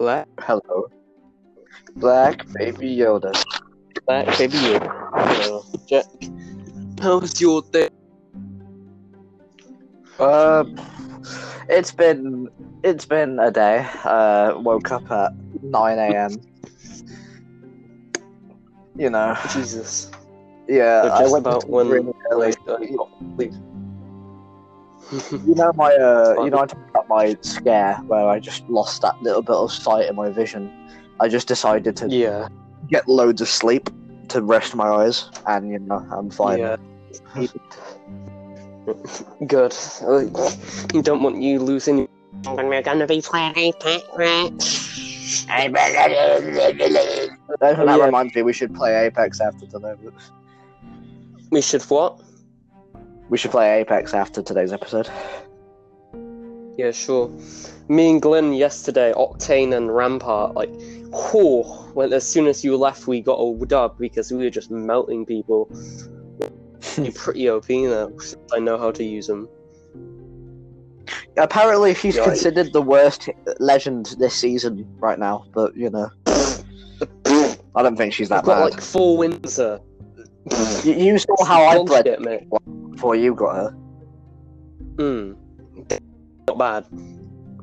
Black, Hello. Black Baby Yoda. black baby Yoda. Hello, Jack. How's your day? Uh, it's been it's been a day. Uh, woke up at nine a.m. You know, Jesus. yeah, So I went to about sleep when really early. like, sleep. You know my uh, you know I talked about my scare where I just lost that little bit of sight in my vision. I just decided to yeah, get loads of sleep to rest my eyes, and you know I'm fine. yeah. Good. You don't want you losing. When we're gonna be playing Apex, right? That, that yeah. reminds me, we should play Apex after today. We should what? We should play Apex after today's episode. Yeah, sure. Me and Glenn yesterday, Octane and Rampart, like, whew, when as soon as you left, we got a dub because we were just melting people. You're pretty OP now. I know how to use them. Apparently, he's Yikes. considered the worst legend this season right now, but you know, I don't think she's I've that got bad. like four wins, sir. You, you saw how I bred Bullshit, mate. before you got her. Hmm. Not bad.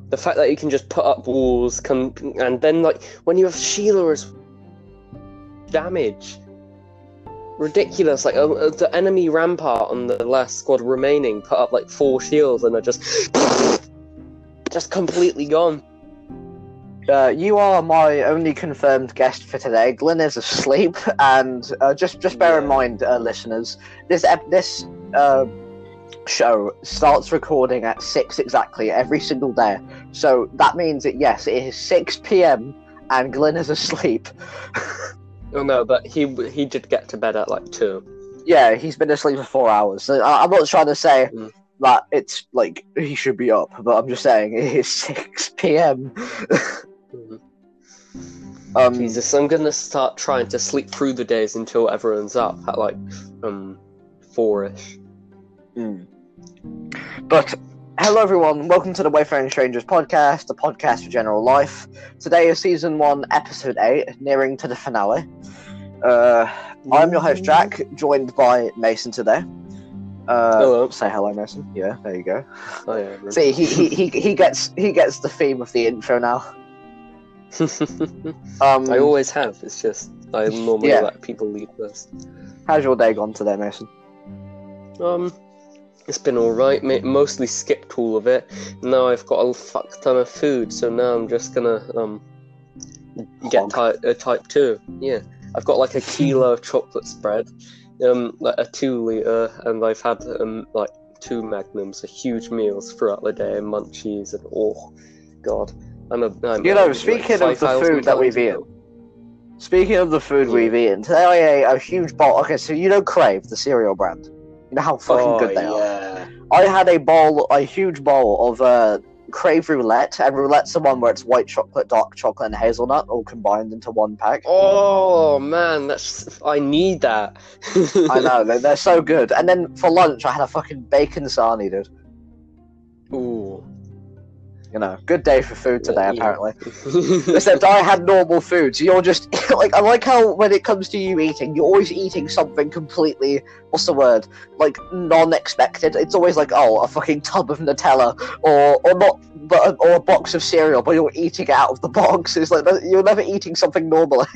The fact that you can just put up walls, can, and then like when you have Sheila as damage, ridiculous. Like uh, uh, the enemy rampart on the last squad remaining put up like four shields and are just just completely gone. Uh, you are my only confirmed guest for today. Glenn is asleep, and uh, just just bear in mind, uh, listeners, this ep- this uh, show starts recording at six exactly every single day. So that means that yes, it is six p.m. and Glenn is asleep. Oh no, but he he did get to bed at like two. yeah, he's been asleep for four hours. So I- I'm not trying to say Mm. that it's like he should be up, but I'm just saying it is six p.m. um, Jesus, I'm gonna start trying to sleep through the days until everyone's up at like um four-ish. Mm. But hello, everyone. Welcome to the Wayfaring Strangers podcast, the podcast for general life. Today is season one, episode eight, nearing to the finale. Uh, I'm your host, Jack, joined by Mason today. Uh, Hello. Say hello, Mason. Yeah, there you go. Oh yeah. See, he, he, he, he gets he gets the theme of the intro now. Um, I always have. It's just I normally Yeah. let people lead first. how's your day gone today, Mason? Um, it's been all right, mate. Mostly skipped all of it. Now I've got a fuck ton of food, so now I'm just gonna um get type uh, type two. Yeah, I've got like a kilo of chocolate spread, um, like a two liter, and I've had um like two magnums, a huge meals throughout the day, munchies, and oh god, I'm a I'm You know, like, speaking of the food that we've eaten, Speaking of the food Yeah. we've eaten, today I ate a huge bowl. Okay, so you know Krave, the cereal brand. You know how fucking oh, good they are. I had a bowl, a huge bowl of uh, Krave roulette, and roulette's the one where it's white chocolate, dark chocolate, and hazelnut all combined into one pack. Oh man, that's I need that. I know they're, they're so good. And then for lunch, I had a fucking bacon sarnie, dude. Ooh. You know, good day for food today, Yeah. apparently. Except I had normal food, so you're just like I like how when it comes to you eating, you're always eating something completely what's the word? Like non-expected. It's always like oh, a fucking tub of Nutella, or or not, but or a box of cereal, but you're eating it out of the box. It's like you're never eating something normal.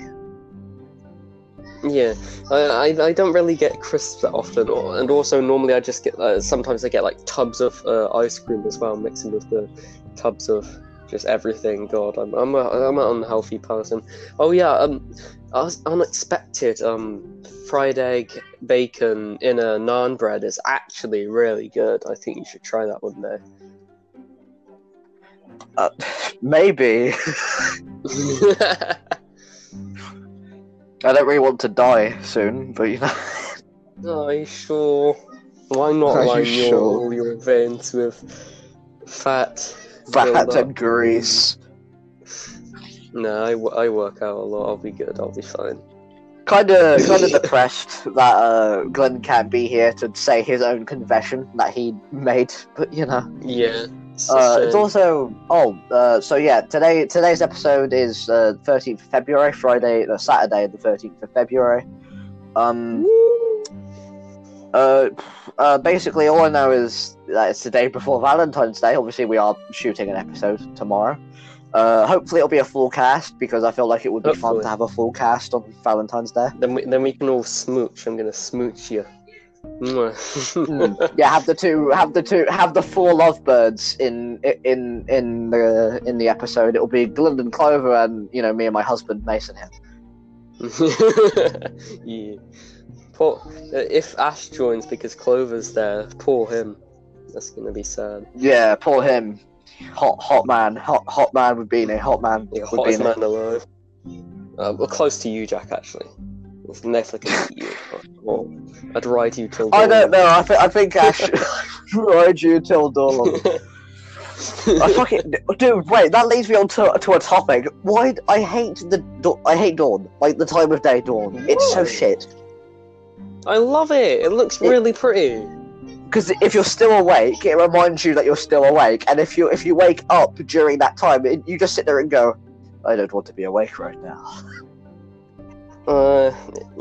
Yeah, I, I, I don't really get crisps that often, or, and also normally I just get uh, sometimes I get like tubs of uh, ice cream as well, mixing with the tubs of just everything. God, I'm I'm, a, I'm an unhealthy person. Oh yeah, um, unexpected um fried egg bacon in a naan bread is actually really good. I think you should try that one day. Uh, maybe I don't really want to die soon, but you know. Are you sure? Why not Are you line your, sure? your veins with fat? Fat build-up? and grease. No, I, w- I work out a lot. I'll be good. I'll be fine. Kind of, kind of depressed that uh, Glenn can't be here to say his own confession that he made. But you know, Yeah. It's Uh, it's also oh, uh, so yeah. Today today's episode is uh, thirteenth of February, Friday, uh, Saturday, the thirteenth of February. Um, uh, uh, basically, all I know is that it's the day before Valentine's Day. Obviously, we are shooting an episode tomorrow. Uh, hopefully, it'll be a full cast because I feel like it would be fun to have a full cast on Valentine's Day. Then we then we can all smooch. I'm gonna smooch you. Mwah. Mm. yeah, have the two, have the two, have the four lovebirds in in in the in the episode. It'll be Glenn and Clover, and you know me and my husband Mason here. yeah. Poor, uh, if Ash joins because Clover's there, poor him. That's gonna be sad. Yeah, poor him. Hot hot man, hot hot man would be in it. Hot man Yeah, would be hottest it. man alive. Uh, we're close to you, Jack. Actually, if can beat you. I'd ride you till. I don't know. I think I think Ash ride you till dawn. I fucking dude. Wait, that leads me on to, to a topic. Why I hate the I hate dawn, like the time of day dawn. It's so shit. I love it. It looks It- really pretty. Because if you're still awake, it reminds you that you're still awake, and if you if you wake up during that time, it, you just sit there and go, "I don't want to be awake right now." Uh,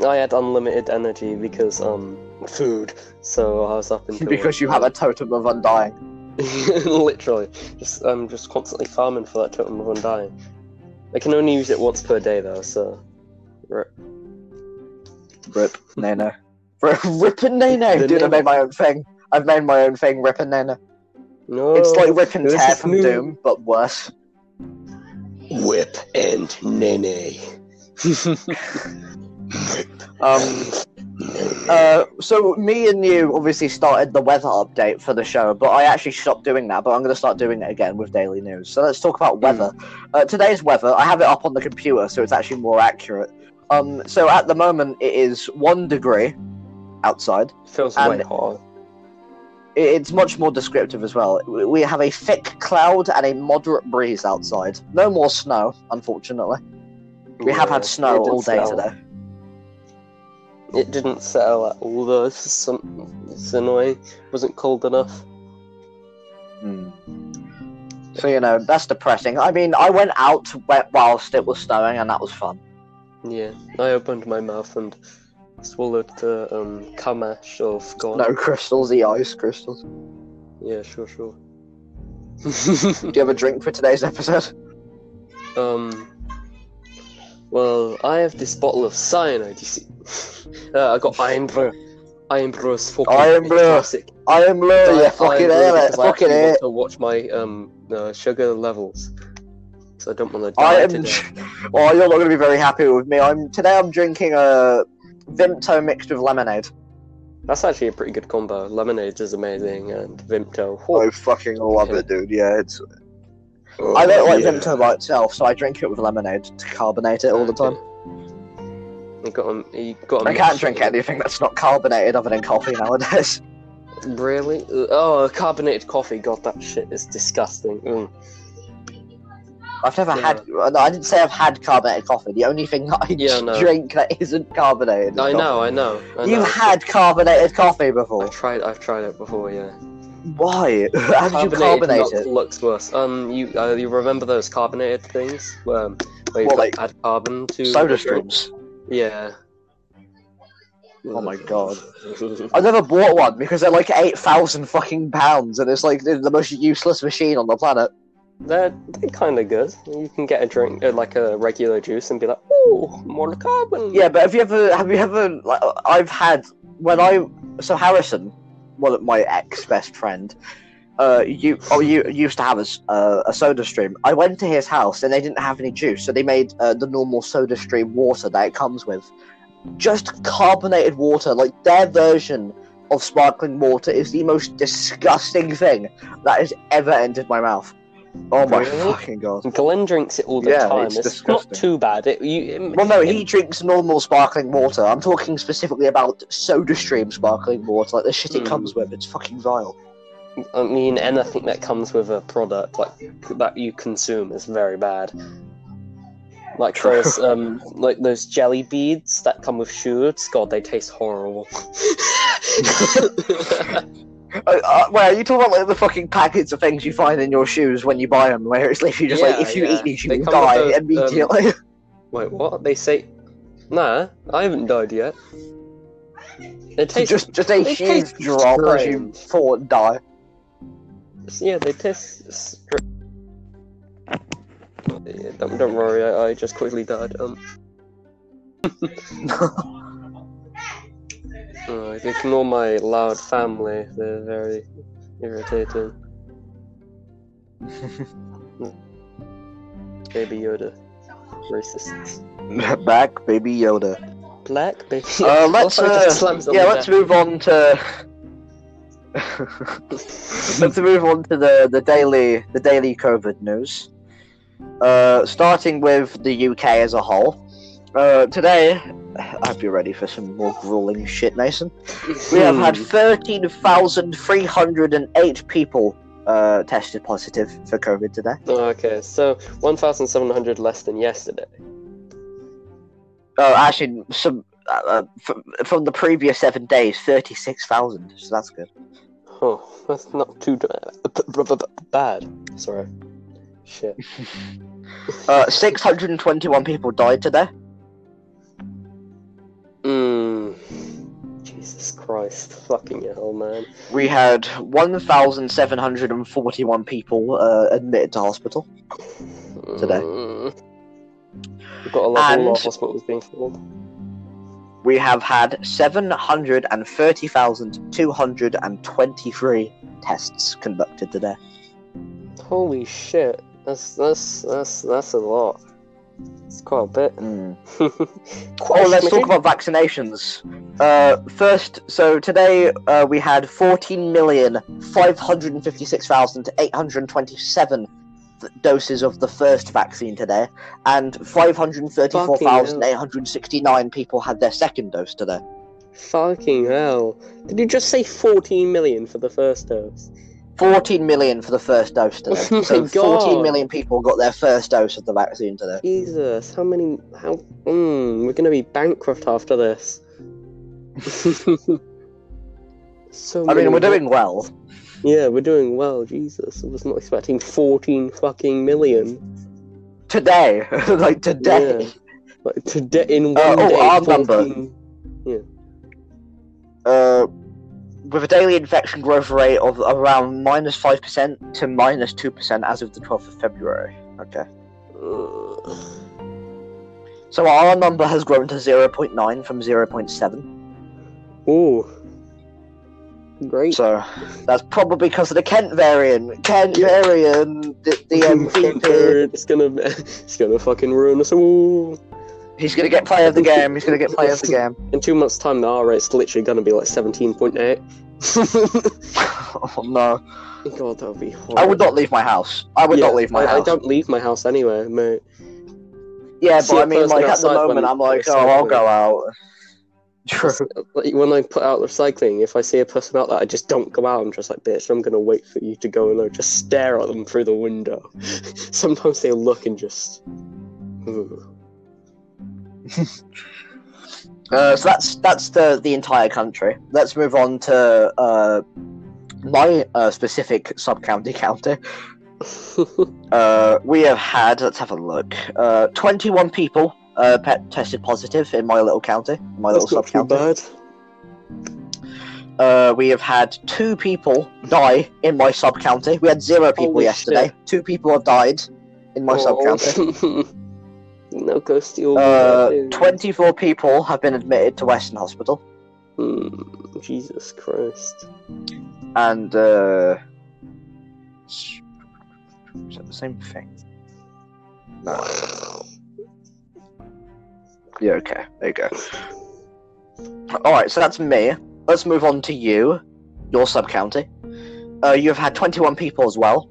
I had unlimited energy because um food, so I was up until because you have a totem of undying. literally just I'm just constantly farming for that totem of undying. I can only use it once per day though, so rip. Rip Nana. Rip and Nana. The Dude, I made my own thing. I've made my own thing. Rip and Nana. No, It's like Rip and Tear from new. Doom, but worse. whip and nene. Um. Uh, so me and you obviously started the weather update for the show, but I actually stopped doing that. But I'm going to start doing it again with daily news. So let's talk about weather. Uh, today's weather, I have it up on the computer, so it's actually more accurate. Um, so at the moment it is one degree outside. Feels And- way hot. It's much more descriptive as well. We- have a thick cloud and a moderate breeze outside. No more snow, unfortunately. We have had snow all day today. It didn't settle at all though. It's, some, it's annoying. wasn't cold enough. Hmm. So you know that's depressing. I mean, I went out wh- whilst it was snowing, and that was fun. Yeah, I opened my mouth and swallowed the um kamash of God. No crystals, the ice crystals. Yeah, sure, sure. Do you have a drink for today's episode? um. Well, I have this bottle of cyanide. You see, uh, I got Irn-Bru. Iron Brew's fucking Irn-Bru. classic. I am blue, yeah, fucking Brew hell, it, fucking actually it. to watch my um uh, sugar levels. So I don't want to die I am. today. Oh, you're not going to be very happy with me. I'm today. I'm drinking a Vimto mixed with lemonade. That's actually a pretty good combo. Lemonade is amazing, and Vimto. I fucking love it, dude. Yeah, it's. Oh, I don't like yeah. Vimto by itself, so I drink it with lemonade to carbonate it all the time. You got 'em- you got 'em I can't mixed drink up. anything that's not carbonated other than coffee nowadays. Really? Uh, Oh, carbonated coffee. God, that shit is disgusting. Mm. I've never Yeah. had. no, I didn't say I've had carbonated coffee. The only thing that I Yeah, no. drink that isn't carbonated. is I know, I know. I You've had carbonated coffee before. I've tried. I've tried it before. Yeah. Why? How did you Carbonated carbonate it? looks worse. Um, you uh, you remember those carbonated things where, um, where you like add carbon to Soda streams. Yeah. Oh my god. I never bought one because they're like eight thousand fucking pounds, and it's like the most useless machine on the planet. They're, they're kind of good. You can get a drink, uh, like a regular juice, and be like, "Oh, more carbon." Yeah, but have you ever? Have you ever? Like, I've had when I so Harrison, well, my ex best friend, uh, you oh you used to have a, uh, a soda stream. I went to his house and they didn't have any juice, so they made uh, the normal soda stream water that it comes with, just carbonated water. Like their version of sparkling water is the most disgusting thing that has ever entered my mouth. Oh my Really? fucking god. Glenn drinks it all the Yeah, time. it's It's, disgusting. not too bad. It, you, it, Well, no, it- he drinks normal sparkling water. I'm talking specifically about Soda Stream sparkling water, like the shit it Mm. comes with. It's fucking vile. I mean, anything that comes with a product like that you consume is very bad. Like True. those, um, like those jelly beads that come with shoots. God, they taste horrible. Uh, uh, where you talk about like the fucking packets of things you find in your shoes when you buy them, where it's literally just like if you yeah. eat these, you They will come die those, um, immediately. Wait, what? They say. Nah, I haven't died yet. They taste. just just a they huge taste drop as you fall and die. Yeah, they taste. str- Yeah, don't, don't worry, I, I just quickly died. Um, uh, ignore my loud family. They're very irritating. Baby Yoda. Racists. Back, baby Yoda. Black baby. Uh, let's Also uh, just yeah, let's deck. move on to let's move on to the, the daily the daily COVID news. Uh, starting with the UK as a whole. Uh, today, I hope you're ready for some more grueling shit, Nathan. We have had Hmm. 13,308 people uh, tested positive for COVID today. Oh, okay, so 1,700 less than yesterday. Oh, actually, some uh, uh, from, from the previous seven days, 36,000. So that's good. Oh, that's not too bad. Sorry. Shit. Uh, 621 people died today. Mmm. Jesus Christ. Fucking hell, man. We had 1,741 people uh, admitted to hospital. Today. Mm. We've got a lot And- more hospitals being filled. We have had 730,223 tests conducted today. Holy shit. That's that's that's that's a lot. It's quite a bit. Mm. Oh, let's talk about vaccinations. Uh, first, so today uh, we had 14,556,827 doses of the first vaccine today, and 534,869 people had their second dose today. Fucking hell. Did you just say 14 million for the first dose? 14 million for the first dose today. Oh so 14 God. million people got their first dose of the vaccine today. Jesus, how many? How? Mm, we're gonna be bankrupt after this. so. I mean, we're doing well. Yeah, we're doing well. Jesus, I was not expecting 14 fucking million. Today. like today. Yeah. Like today in one Uh, oh, day. our number. 14 uh, with a daily infection growth rate of around minus 5% to minus 2% as of the 12th of February. Okay. So our number has grown to 0.9 from 0.7. Ooh. Great. So that's probably because of the Kent variant. Kent Yeah. variant, the, the MVP. It's gonna, it's gonna fucking ruin us all. He's going to get player of the game. He's going to get player of the game. In two months' time, the R rate's literally gonna be like 17.8. oh no. God, that would be horrible. I would not leave my house. I would Yeah, not leave my I, house. I don't leave my house anyway, mate. Yeah, see but I mean, like, at the moment, I'm like, oh, I'll go out. True. When I put out the recycling, if I see a person out there, I just don't go out. I'm just like, bitch, I'm gonna wait for you to go and I just stare at them through the window. Sometimes they look and just. Ooh. Uh, so that's that's the the entire country. Let's move on to uh, my uh, specific sub county county. Uh, we have had let's have a look. Uh, Twenty one people uh, pet tested positive in my little county, my That's little sub county. Uh, we have had two people die in my sub county. We had zero people Holy yesterday. shit. Two people have died in my sub county. No, go steal. Uh, 24 people have been admitted to Western Hospital, Hmm, Jesus Christ. and uh, is that the same thing? No. Yeah, okay. There you go. Alright, so that's me. Let's move on to you, your sub county. Uh, you've had 21 people as well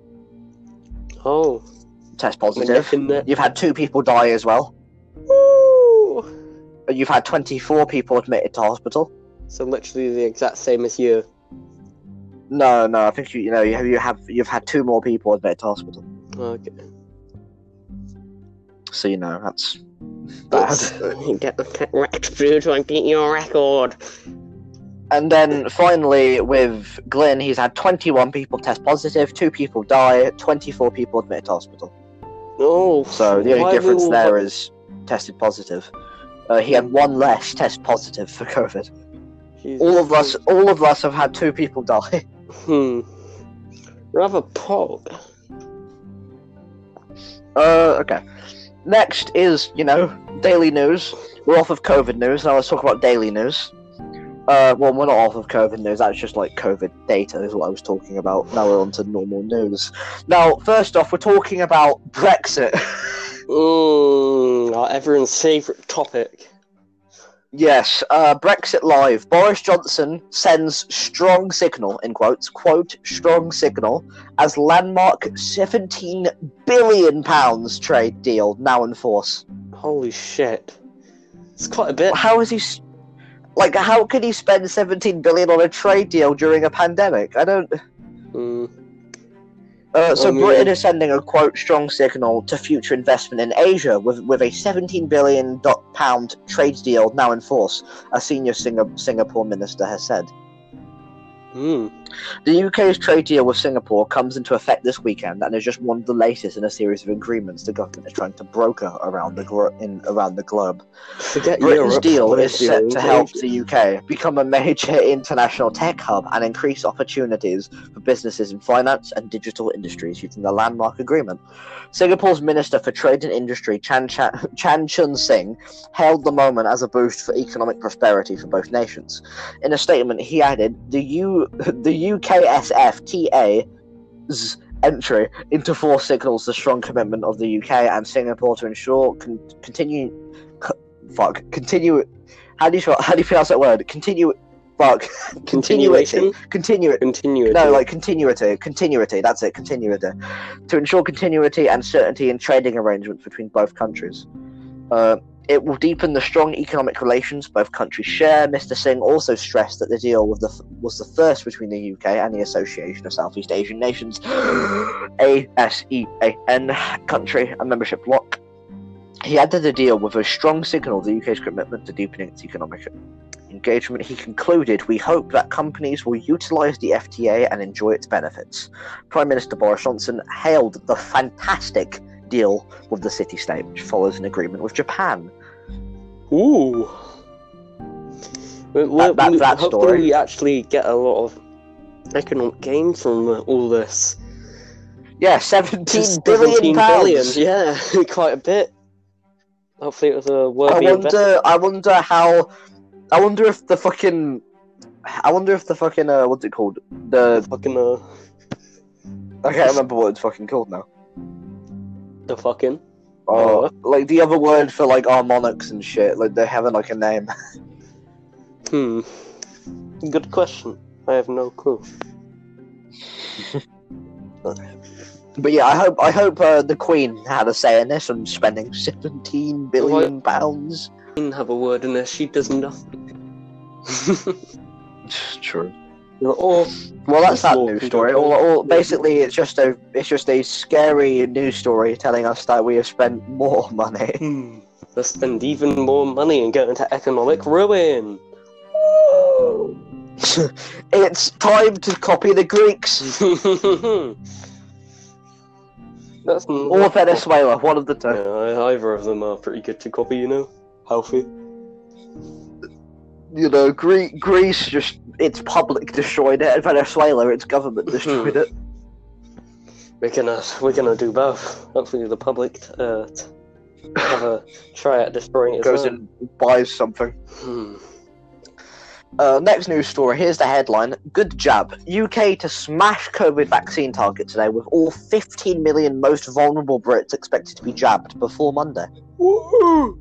Oh, test positive. You've had two people die as well. Woo! Uh, You've had 24 people admitted to hospital. So literally the exact same as you. No, no, I think you, you know you have you have you've had two more people admitted to hospital. Okay. So you know that's bad. Get the wrecked, dude. I'm beating your record. And then finally, with Glenn, he's had 21 people test positive, two people die, 24 people admitted to hospital. Oh, So the only difference there is tested positive. Uh, he had one less test positive for COVID. Jesus All of us, all of us have had two people die. Hmm. Rather pog. Uh, okay. Next is, you know, daily news. We're off of COVID news. Now let's talk about daily news. Uh, well, we're not off of COVID news. That's just like COVID data is what I was talking about. Now we're on to normal news. Now, first off, we're talking about Brexit. Mmm, everyone's favourite topic. yes, uh, Brexit Live. Boris Johnson sends strong signal, in quotes, quote, strong signal, as landmark 17 billion pounds trade deal now in force. Holy shit. It's quite a bit. how is he s- like how could you spend 17 billion on a trade deal during a pandemic i don't Hmm. uh, so I mean- britain is sending a quote strong signal to future investment in asia with with a 17 billion pound trade deal now in force a senior Singa- singapore minister has said Hmm. The UK's trade deal with Singapore comes into effect this weekend and is just one of the latest in a series of agreements the government is trying to broker around the gro- in around the globe. Forget Britain's Europe. deal is set to help the UK become a major international tech hub and increase opportunities for businesses in finance and digital industries using the landmark agreement. Singapore's Minister for Trade and Industry, Chan, Chan, Chan Chun Sing, hailed the moment as a boost for economic prosperity for both nations. In a statement, he added, "The U, the UKSFTA's entry into force signals the strong commitment of the UK and Singapore to ensure con- continue, fuck, continue. How do you how do you pronounce that word? Continue, fuck, Continuation? continue Continuity. no, like continuity, continuity. That's it, continuity. To ensure continuity and certainty in trading arrangements between both countries. Uh, it will deepen the strong economic relations both countries share. Mr. Singh also stressed that the deal was the was the first between the UK and the Association of Southeast Asian Nations, ASEAN country and membership bloc. He added the deal with a strong signal of the UK's commitment to deepening its economic engagement, he concluded, We hope that companies will utilise the FTA and enjoy its benefits. Prime Minister Boris Johnson hailed the fantastic deal with the city state, which follows an agreement with Japan. Ooh. That- that- we- that hopefully we actually get a lot of economic gain from uh, all this. Yeah, 17 Just billion 17 pounds. billion, Yeah, quite a bit. Hopefully it was a I worthy investment. wonder. I wonder how. I wonder if the fucking. I wonder if the fucking uh, what's it called? The Fucking uh, I can't remember what it's fucking called now. the fucking. Oh, like the other word for like our monarchs and shit. Like they have like a name. Hmm. Good question. I have no clue. But yeah, I hope I hope uh, the Queen had a say in this and spending seventeen billion pounds. Didn't have a word in this. She does nothing. True. Or Well, that's that news story. All, all, basically, it's just a it's just a scary news story telling us that we have spent more money. hmm, let's spend even more money and go into economic ruin. it's time to copy the Greeks That's or Venezuela, one of the two. Yeah, either of them are pretty good to copy, you know. Healthy. You know, Gre- Greece just its public destroyed it, and Venezuela its government destroyed it. We're gonna we're gonna do both. Hopefully, the public uh, t- have a try at destroying it. as Goes well. and buys something. Hmm. Uh, next news story. Here's the headline: Good jab. UK to smash COVID vaccine target today, with all 15 million most vulnerable Brits expected to be jabbed before Monday. Woo!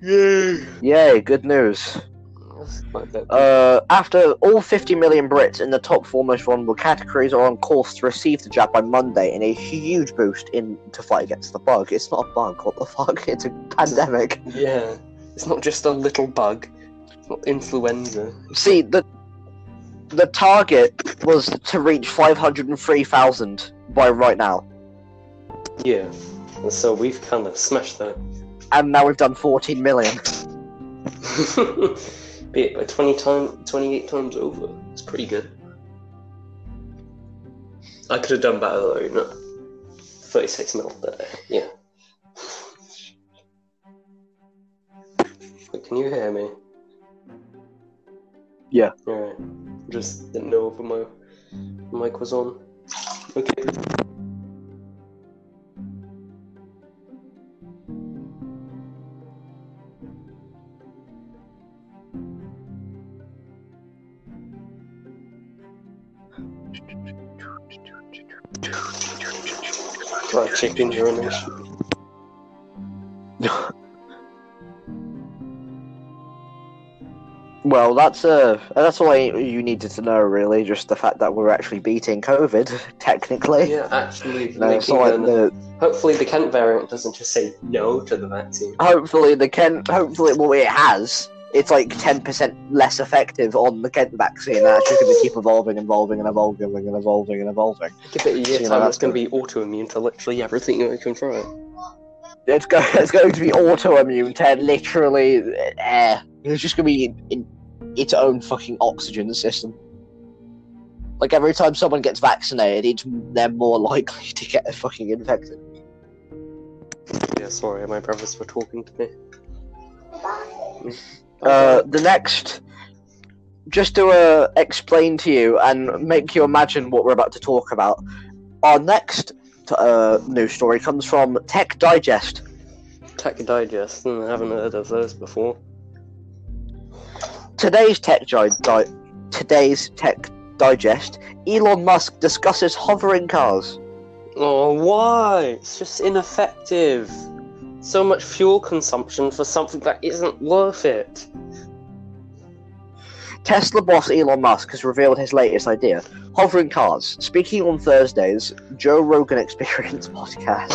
Yay! Yay! Good news. That's quite a bit. Uh, after all 50 million Brits in the top four most vulnerable categories are on course to receive the jab by Monday in a huge boost in to fight against the bug. It's not a bug. What the fuck? It's a pandemic. yeah, it's not just a little bug. It's not influenza. See the the target was to reach 503,000 by right now, Yeah. And so we've kind of smashed that. And now we've done 14 million. beat it 20 time, 28 times over. It's pretty good. I could have done better though, you know. 36 mil, but uh, yeah. Wait, can you hear me? Yeah. Alright. Just didn't know if my mic was on. Okay. Fried chicken urination. Well, that's uh, that's all you needed to know, really. Just the fact that we're actually beating COVID, technically. Yeah, actually, No, it's making not like an- the, hopefully the Kent variant doesn't just say no to the vaccine. hopefully the Kent, hopefully, well, it has. It's like ten percent less effective on the Kent vaccine. That's just going to keep evolving, evolving, and evolving, and evolving, and evolving. Give it a year You know, time, that's it's going to be autoimmune to literally everything you can try. It's go, it's going to be autoimmune to literally air. It's just going to be in, in its own fucking oxygen system. Like every time someone gets vaccinated, it's they're more likely to get fucking infected. Yeah, sorry, my brothers were talking to me. Uh, the next, just to uh, explain to you and make you imagine what we're about to talk about, our next uh, news story comes from Tech Digest. Tech Digest, hmm, I haven't heard of those before. Today's Tech Di- Di- today's Tech Digest. Elon Musk discusses hovering cars. Oh, why? It's just ineffective. So much fuel consumption for something that isn't worth it. Tesla boss Elon Musk has revealed his latest idea: hovering cars. Speaking on Thursday's Joe Rogan Experience podcast.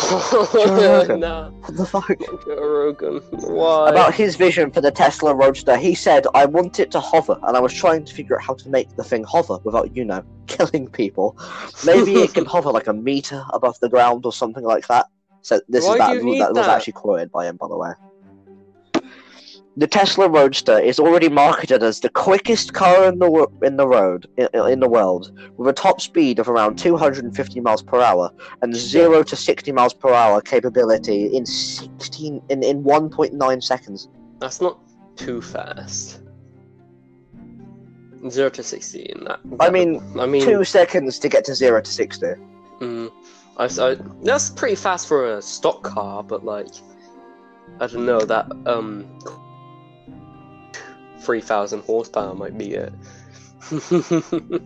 Rogan. nah, What the fuck? Joe Rogan. Why? about his vision for the Tesla Roadster. He said, I want it to hover, and I was trying to figure out how to make the thing hover without, you know, killing people. Maybe it can hover like a meter above the ground or something like that. So this Why is do that, that was actually quoted by him, by the way. The Tesla Roadster is already marketed as the quickest car in the wo- in the road in, in the world, with a top speed of around 250 miles per hour and zero to 60 miles per hour capability in 16 in, in 1.9 seconds. That's not too fast. Zero to sixteen. That, I mean, I mean, two seconds to get to zero to sixty. Mm, I, I, that's pretty fast for a stock car, but like, I don't know that um, three thousand horsepower might be it.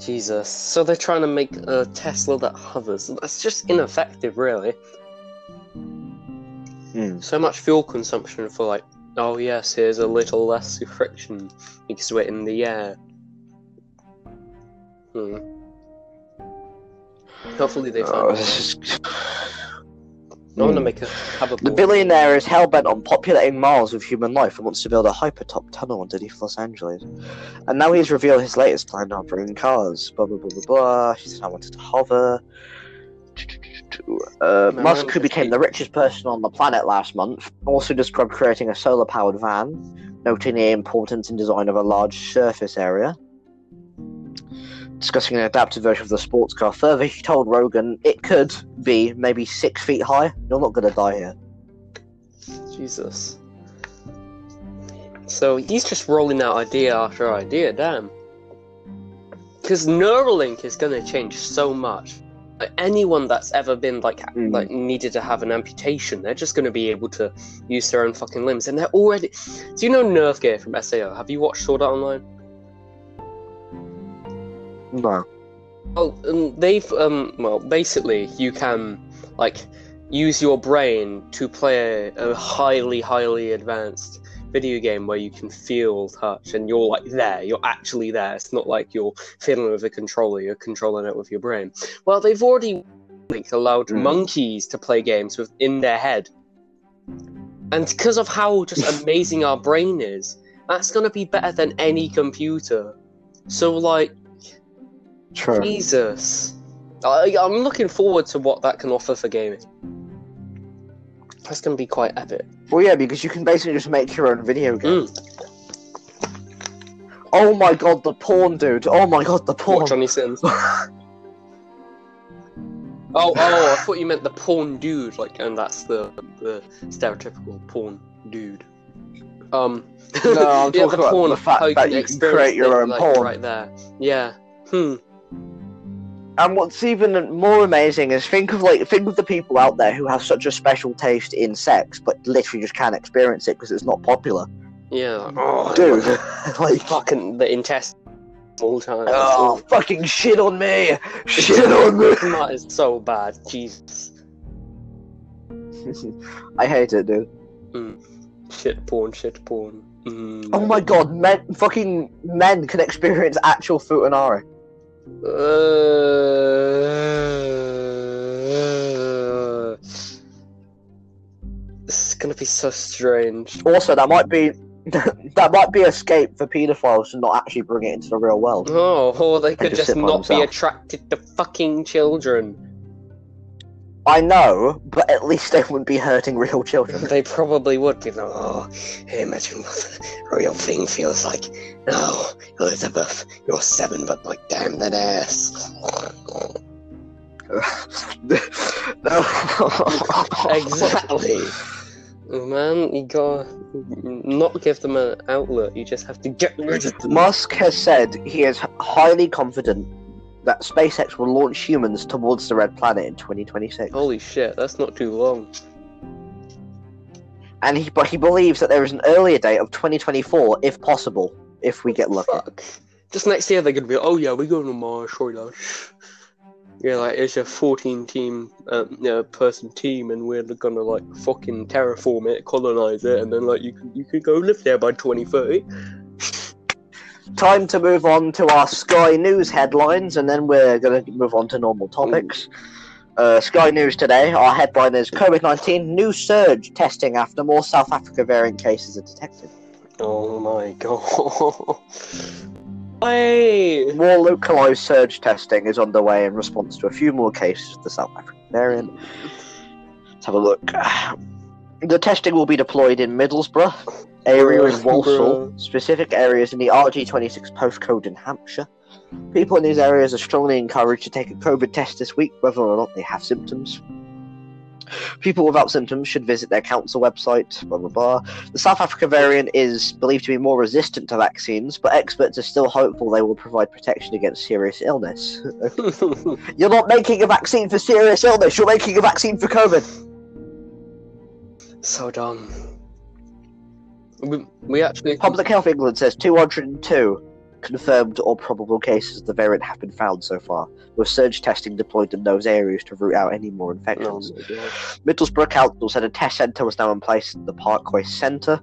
Jesus, so they're trying to make a Tesla that hovers. That's just ineffective, really. Hmm. So much fuel consumption for like, oh yes, here's a little less friction because we're in the air. Hmm. Hopefully they Oh, find. this is- to Hmm. make a have a. The billionaire is hell bent on populating Mars with human life and wants to build a hyperloop tunnel underneath Los Angeles. And now he's revealed his latest plan to hovering cars. Blah blah blah blah blah. He said I wanted to hover. Uh, Musk, who became the richest person on the planet last month, also described creating a solar-powered van, noting the importance in design of a large surface area. Discussing an adapted version of the sports car. Further, he told Rogan it could be maybe six feet high. You're not going to die here. Jesus. So he's just rolling out idea after idea, damn. Because Neuralink is going to change so much. Like, anyone that's ever been like Mm. like needed to have an amputation, they're just going to be able to use their own fucking limbs, and they're already. Do you know NerveGear from SAO? Have you watched Sword Art Online? No. Oh, um, they've um. Well, basically, you can like use your brain to play a, highly, highly advanced video game where you can feel touch and you're like there. You're actually there. It's not like you're feeling with a controller. You're controlling it with your brain. Well, they've already like allowed Hmm. monkeys to play games within their head, and because of how just amazing our brain is, that's gonna be better than any computer. So like. True. Jesus. I, I'm looking forward to what that can offer for gaming. That's gonna be quite epic. Well, yeah, because you can basically just make your own video game. Mm. Oh my god, the porn dude! Oh my god, the porn! What Johnny Sins? oh, oh! I thought you meant the porn dude, like, and that's the the stereotypical porn dude. Um, No, I'm yeah, talking the about porn, the fact that you can create your own like, porn. right there. Yeah. Hmm. And what's even more amazing is think of like think of the people out there who have such a special taste in sex, but literally just can't experience it because it's not popular. Yeah. Like, oh, Dude, like, fucking the intestine all time. oh, fucking shit on me, shit on me. that is so bad. Jesus. I hate it, dude. Shit porn. Shit porn. Mm. Oh my god, men, fucking men can experience actual futanari. Uh, this is gonna be so strange. Also, that might be that might be escape for paedophiles to not actually bring it into the real world. Oh, or they could just just not be attracted to fucking children. I know, but at least they wouldn't be hurting real children. They probably would be like, oh, hey, imagine what the real thing feels like. No, Elizabeth, you're seven, but like, damn that ass. exactly. Oh, man, you gotta not give them an outlet. You just have to get rid of them. Musk has said he is highly confident that SpaceX will launch humans towards the Red Planet in 2026, Holy shit, that's not too long. and he but he believes that there is an earlier date of 2024, if possible, if we get lucky. Fuck. Just next year they're gonna be, oh yeah, we're going to Mars, right? Like, yeah, like it's a 14 team, um, yeah, person team, and we're gonna like fucking terraform it, colonize it, and then like you can you can go live there by 2030. Time to move on to our Sky News headlines, and then we're going to move on to normal topics. Uh, Sky News today, our headline is COVID 19 new surge testing after more South Africa variant cases are detected. Oh my god. Hey! More localized surge testing is underway in response to a few more cases of the South African variant. Let's have a look. The testing will be deployed in Middlesbrough, area in Walsall, specific areas in the RG26 postcode in Hampshire. People in these areas are strongly encouraged to take a COVID test this week, whether or not they have symptoms. People without symptoms should visit their council website, blah blah blah. The South Africa variant is believed to be more resistant to vaccines, but experts are still hopeful they will provide protection against serious illness. You're not making a vaccine for serious illness, you're making a vaccine for COVID. So dumb. We, we actually Public Health England says 202 confirmed or probable cases of the variant have been found so far, with surge testing deployed in those areas to root out any more Oh infections. god. Middlesbrough Council said a test centre was now in place at the Parkway Centre.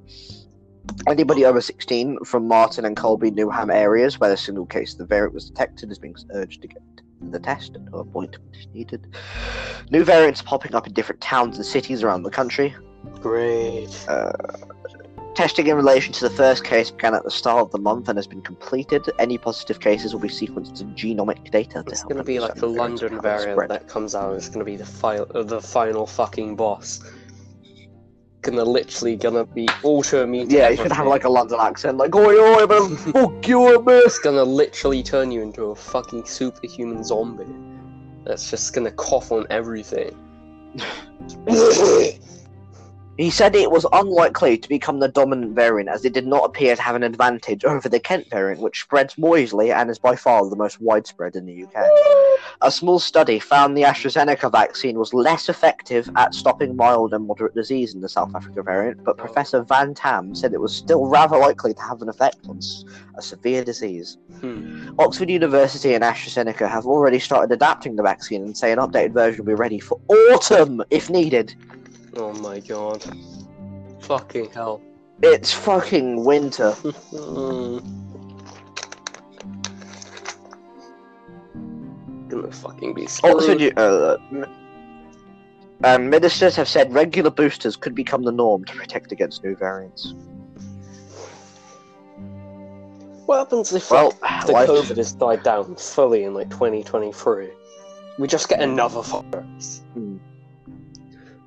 Anybody over 16 from Marton and Coulby Newham areas where a single case of the variant was detected is being urged to get the test and no appointment is needed. New variants are popping up in different towns and cities around the country. Great. Testing in relation to the first case began at the start of the month and has been completed. Any positive cases will be sequenced to genomic data. It's gonna be like the understand variants and London variant spread. that comes out. It's gonna be the final, uh, the final fucking boss. Gonna literally gonna be autoimmune. to Yeah, he's gonna have like a London accent, like, oi, oi, man, fuck you, man. It's gonna literally turn you into a fucking superhuman zombie. That's just gonna cough on everything. He said it was unlikely to become the dominant variant as it did not appear to have an advantage over the Kent variant, which spreads more easily and is by far the most widespread in the UK. A small study found the AstraZeneca vaccine was less effective at stopping mild and moderate disease in the South Africa variant, but Professor Van Tam said it was still rather likely to have an effect on a severe disease. Hmm. Oxford University and AstraZeneca have already started adapting the vaccine and say an updated version will be ready for autumn if needed. Oh my god. Fucking hell. It's fucking winter. Gonna fucking be screwed. Oxford, U- uh, um, ministers have said regular boosters could become the norm to protect against new variants. What happens if Well, like, the life- COVID has died down fully in like 2023? We just get another virus. Hmm.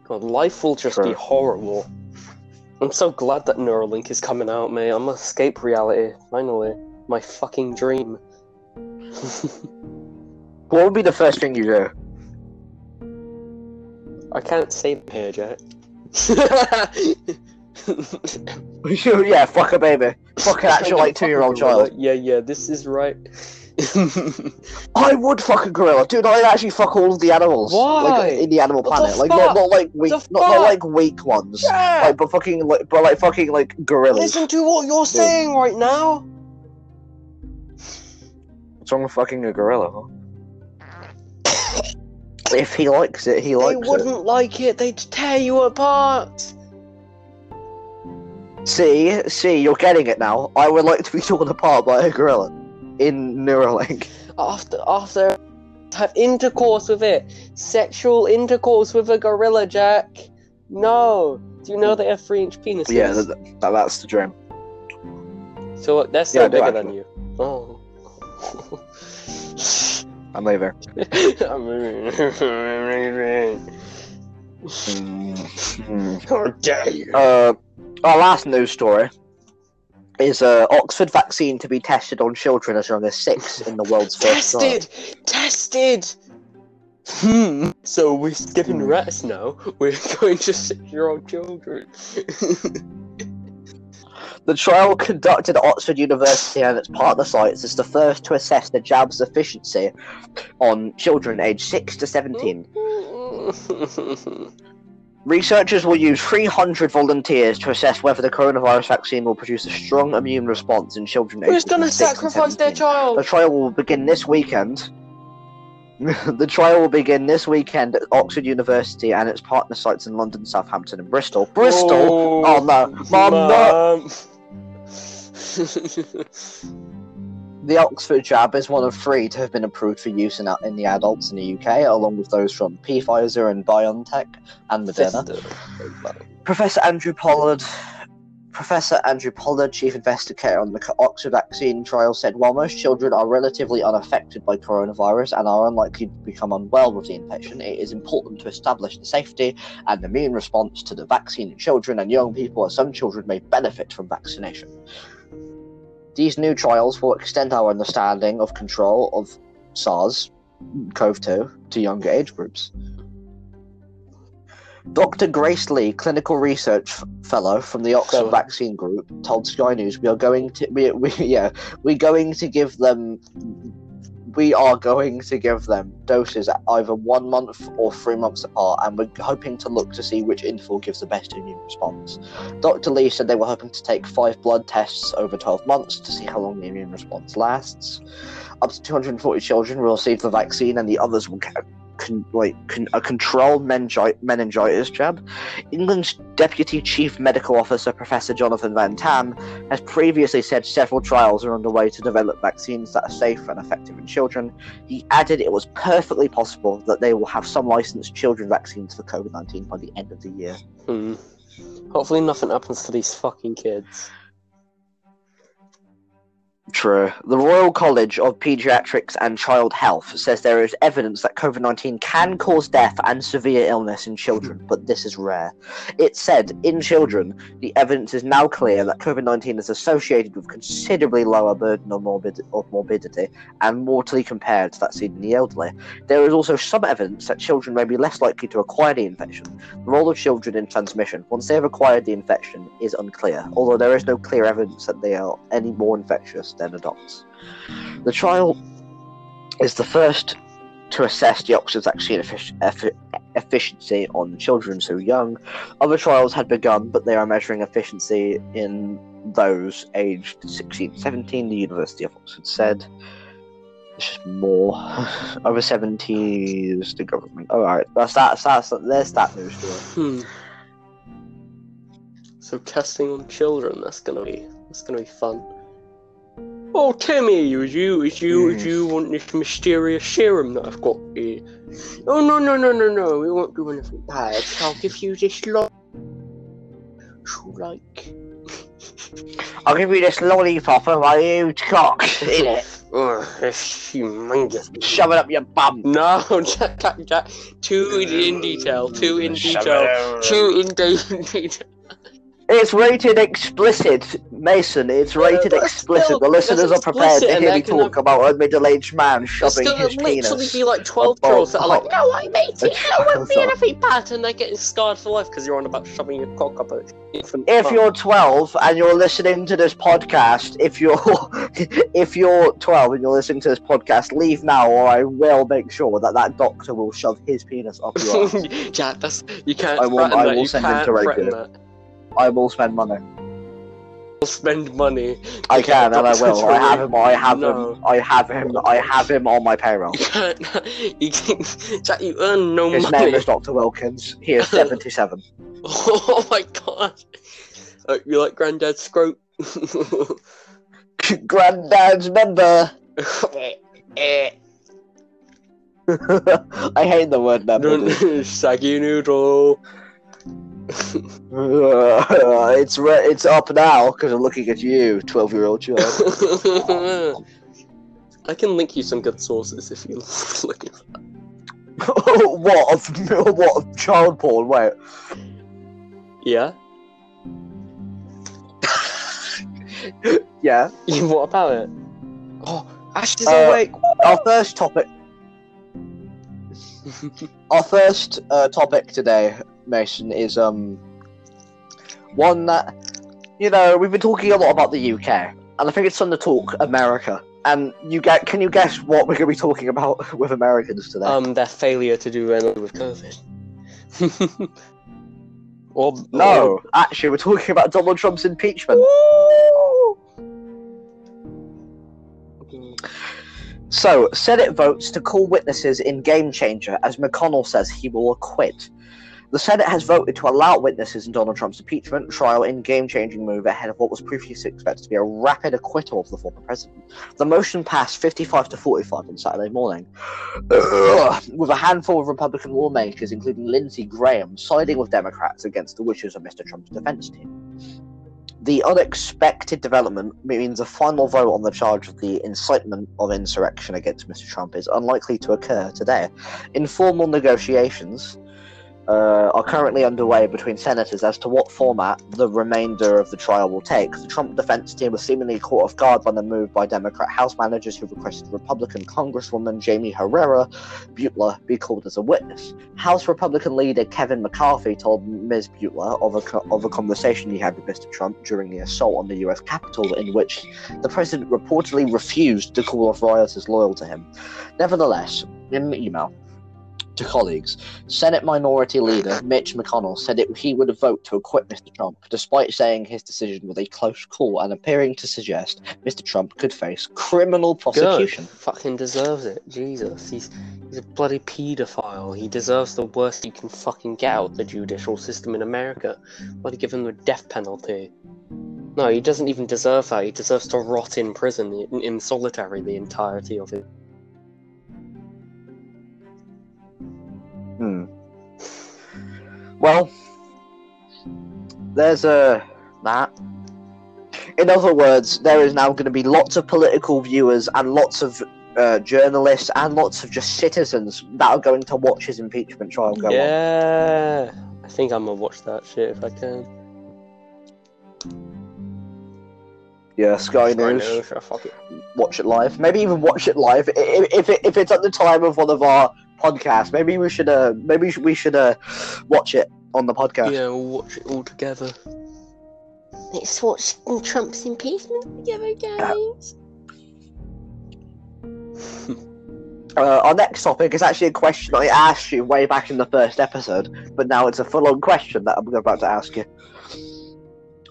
God, life will just be horrible. I'm so glad that Neuralink is coming out, mate. I'm gonna escape reality, finally. My fucking dream. What would be the first thing you do? I can't say here, Jack. yeah, fuck a baby. Fuck an actual like two year old child. Yeah, yeah, this is right. I would fuck a gorilla, dude. I'd actually fuck all of the animals. Why? Like in the Animal Planet, the like not, not like weak, not, not like weak ones. Jack! Like, but fucking like, but like fucking like gorillas. Listen to what you're saying right now. What's wrong with fucking a gorilla? Huh? if he likes it, he likes it. wouldn't like it. They'd tear you apart. See, see, you're getting it now. I would like to be torn apart by a gorilla in Neuralink. After after have intercourse with it, sexual intercourse with a gorilla, Jack. No. Do you know they have three-inch penises? Yeah, th- th- that's the dream. So they're still Yeah, bigger than you. Oh. I'm leaving. How dare you? Uh, our last news story is uh, Oxford vaccine to be tested on children as young as six in the world's first trial. Tested! Tested! Hmm. So we're skipping rats now. We're going to six-year-old children. The trial conducted at Oxford University and its partner sites is the first to assess the jab's efficiency on children aged 6 to 17. Researchers will use 300 volunteers to assess whether the coronavirus vaccine will produce a strong immune response in children aged Who's 6 and sacrifice their child? The trial will begin this weekend. the trial will begin this weekend at Oxford University and its partner sites in London, Southampton, and Bristol. Bristol? Oh, oh no. Mum, no. The Oxford jab is one of three to have been approved for use in, in the adults in the UK, along with those from Pfizer and BioNTech and Moderna. Sister. Professor Andrew Pollard, Professor Andrew Pollard, chief investigator on the Oxford vaccine trial, said while most children are relatively unaffected by coronavirus and are unlikely to become unwell with the infection, it is important to establish the safety and immune response to the vaccine in children and young people, as some children may benefit from vaccination. These new trials will extend our understanding of control of SARS CoV 2 to younger age groups. Dr. Grace Lee, clinical research fellow from the Oxford Fellow. Vaccine Group, told Sky News, "We are going to, we, we, yeah, we're going to give them, we are going to give them doses either one month or three months apart, and we're hoping to look to see which interval gives the best immune response." Dr. Lee said they were hoping to take five blood tests over 12 months to see how long the immune response lasts. Up to 240 children will receive the vaccine, and the others will get con- like con- a controlled meningi- meningitis jab. England's Deputy Chief Medical Officer, Professor Jonathan Van Tam, has previously said several trials are underway to develop vaccines that are safe and effective in children. He added it was perfectly possible that they will have some licensed children vaccines for COVID 19 by the end of the year. Hmm. Hopefully nothing happens to these fucking kids. True. The Royal College of Pediatrics and Child Health says there is evidence that COVID 19 can cause death and severe illness in children, but this is rare. It said, in children, the evidence is now clear that COVID 19 is associated with considerably lower burden of, morbid- of morbidity and mortally compared to that seen in the elderly. There is also some evidence that children may be less likely to acquire the infection. The role of children in transmission, once they have acquired the infection, is unclear, although there is no clear evidence that they are any more infectious than adults. The trial is the first to assess the Oxford vaccine effic- effi- efficiency on children so young. Other trials had begun, but they are measuring efficiency in those aged 16 17, the University of Oxford said. It's just more. Over 70 is the government. Alright, that's that. That's, that, there's that news story. Hmm. So testing on children, that's gonna be that's gonna be fun. Oh Timmy, is you is you is you want this mysterious serum that I've got here? Oh no no no no no, we won't do anything bad. I'll give you this lot you like I'll give you this lollipop and my huge cock in it. Oh, Ugh, it's humongous. Shove it up your bum. No, Jack, Jack, Jack. Too in detail. Too in detail. Too in detail. It's rated explicit, Mason. It's rated that's explicit. still- the listeners are prepared to hear me talk about a middle-aged man shoving his literally penis. be like 12 Oh, girls that are like, no, I mate it, I won't be anything bad, and they're getting scarred for life because you're on about shoving your cock up an infant. If you're 12 and you're listening to this podcast, if you're if you're 12 and you're listening to this podcast, leave now, or I will make sure that that doctor will shove his penis up your ass. Jack, that's you can't I will- I will send him to rape radio. I will spend money. I'll spend money. I can and I will. I have him. I have No. him. I have him. I have him on my payroll. You can't. You can, Jack, you earn no His money. name is Doctor Wilkins. He is 77. Oh my god. Uh, you like Granddad Scrope? Granddad's member. I hate the word member. Saggy noodle. Uh, it's re- it's up now because I'm looking at you, 12 year old child. I can link you some good sources if you're looking. what of what of child porn? Wait, Yeah. yeah. What about it? Oh, Ash is Uh, awake. Our first topic. Our first uh, topic today, Mason, is um one that you know we've been talking a lot about the UK, and I think it's time to talk America. And you get, can you guess what we're going to be talking about with Americans today? Um, their failure to do anything with COVID. or no, actually, we're talking about Donald Trump's impeachment. So, Senate votes to call witnesses in Game Changer as McConnell says he will acquit. The Senate has voted to allow witnesses in Donald Trump's impeachment trial in game changing move ahead of what was previously expected to be a rapid acquittal of the former president. The motion passed 55 to 45 on Saturday morning, with a handful of Republican lawmakers, including Lindsey Graham, siding with Democrats against the wishes of Mr. Trump's defense team. The unexpected development means a final vote on the charge of the incitement of insurrection against Mr. Trump is unlikely to occur today. Informal negotiations uh, are currently underway between senators as to what format the remainder of the trial will take. The Trump defense team was seemingly caught off guard by the move by Democrat House managers who requested Republican Congresswoman Jamie Herrera Butler be called as a witness. House Republican leader Kevin McCarthy told Ms. Butler of a, co- of a conversation he had with Mr. Trump during the assault on the US Capitol, in which the president reportedly refused to call off rioters loyal to him. Nevertheless, in an email to colleagues, Senate Minority Leader Mitch McConnell said it, he would vote to acquit Mr. Trump, despite saying his decision was a close call and appearing to suggest Mr. Trump could face criminal Good. prosecution. Fucking deserves it. Jesus, he's he's a bloody paedophile. He deserves the worst you can fucking get out the judicial system in America. Why do give him the death penalty? No, he doesn't even deserve that. He deserves to rot in prison in, in solitary the entirety of it. Hmm. Well, there's a that. In other words, there is now going to be lots of political viewers and lots of uh, journalists and lots of just citizens that are going to watch his impeachment trial go on. yeah, I think I'm gonna watch that shit if I can. Yeah, Sky News. know, sure, fuck it. Watch it live. Maybe even watch it live. If it, if it's at the time of one of our podcasts, maybe we should uh maybe we should, we should uh watch it on the podcast. Yeah, we'll watch it all together. Let's watch Trump's impeachment together, guys. Uh, our next topic is actually a question I asked you way back in the first episode, but now it's a full-on question that I'm about to ask you.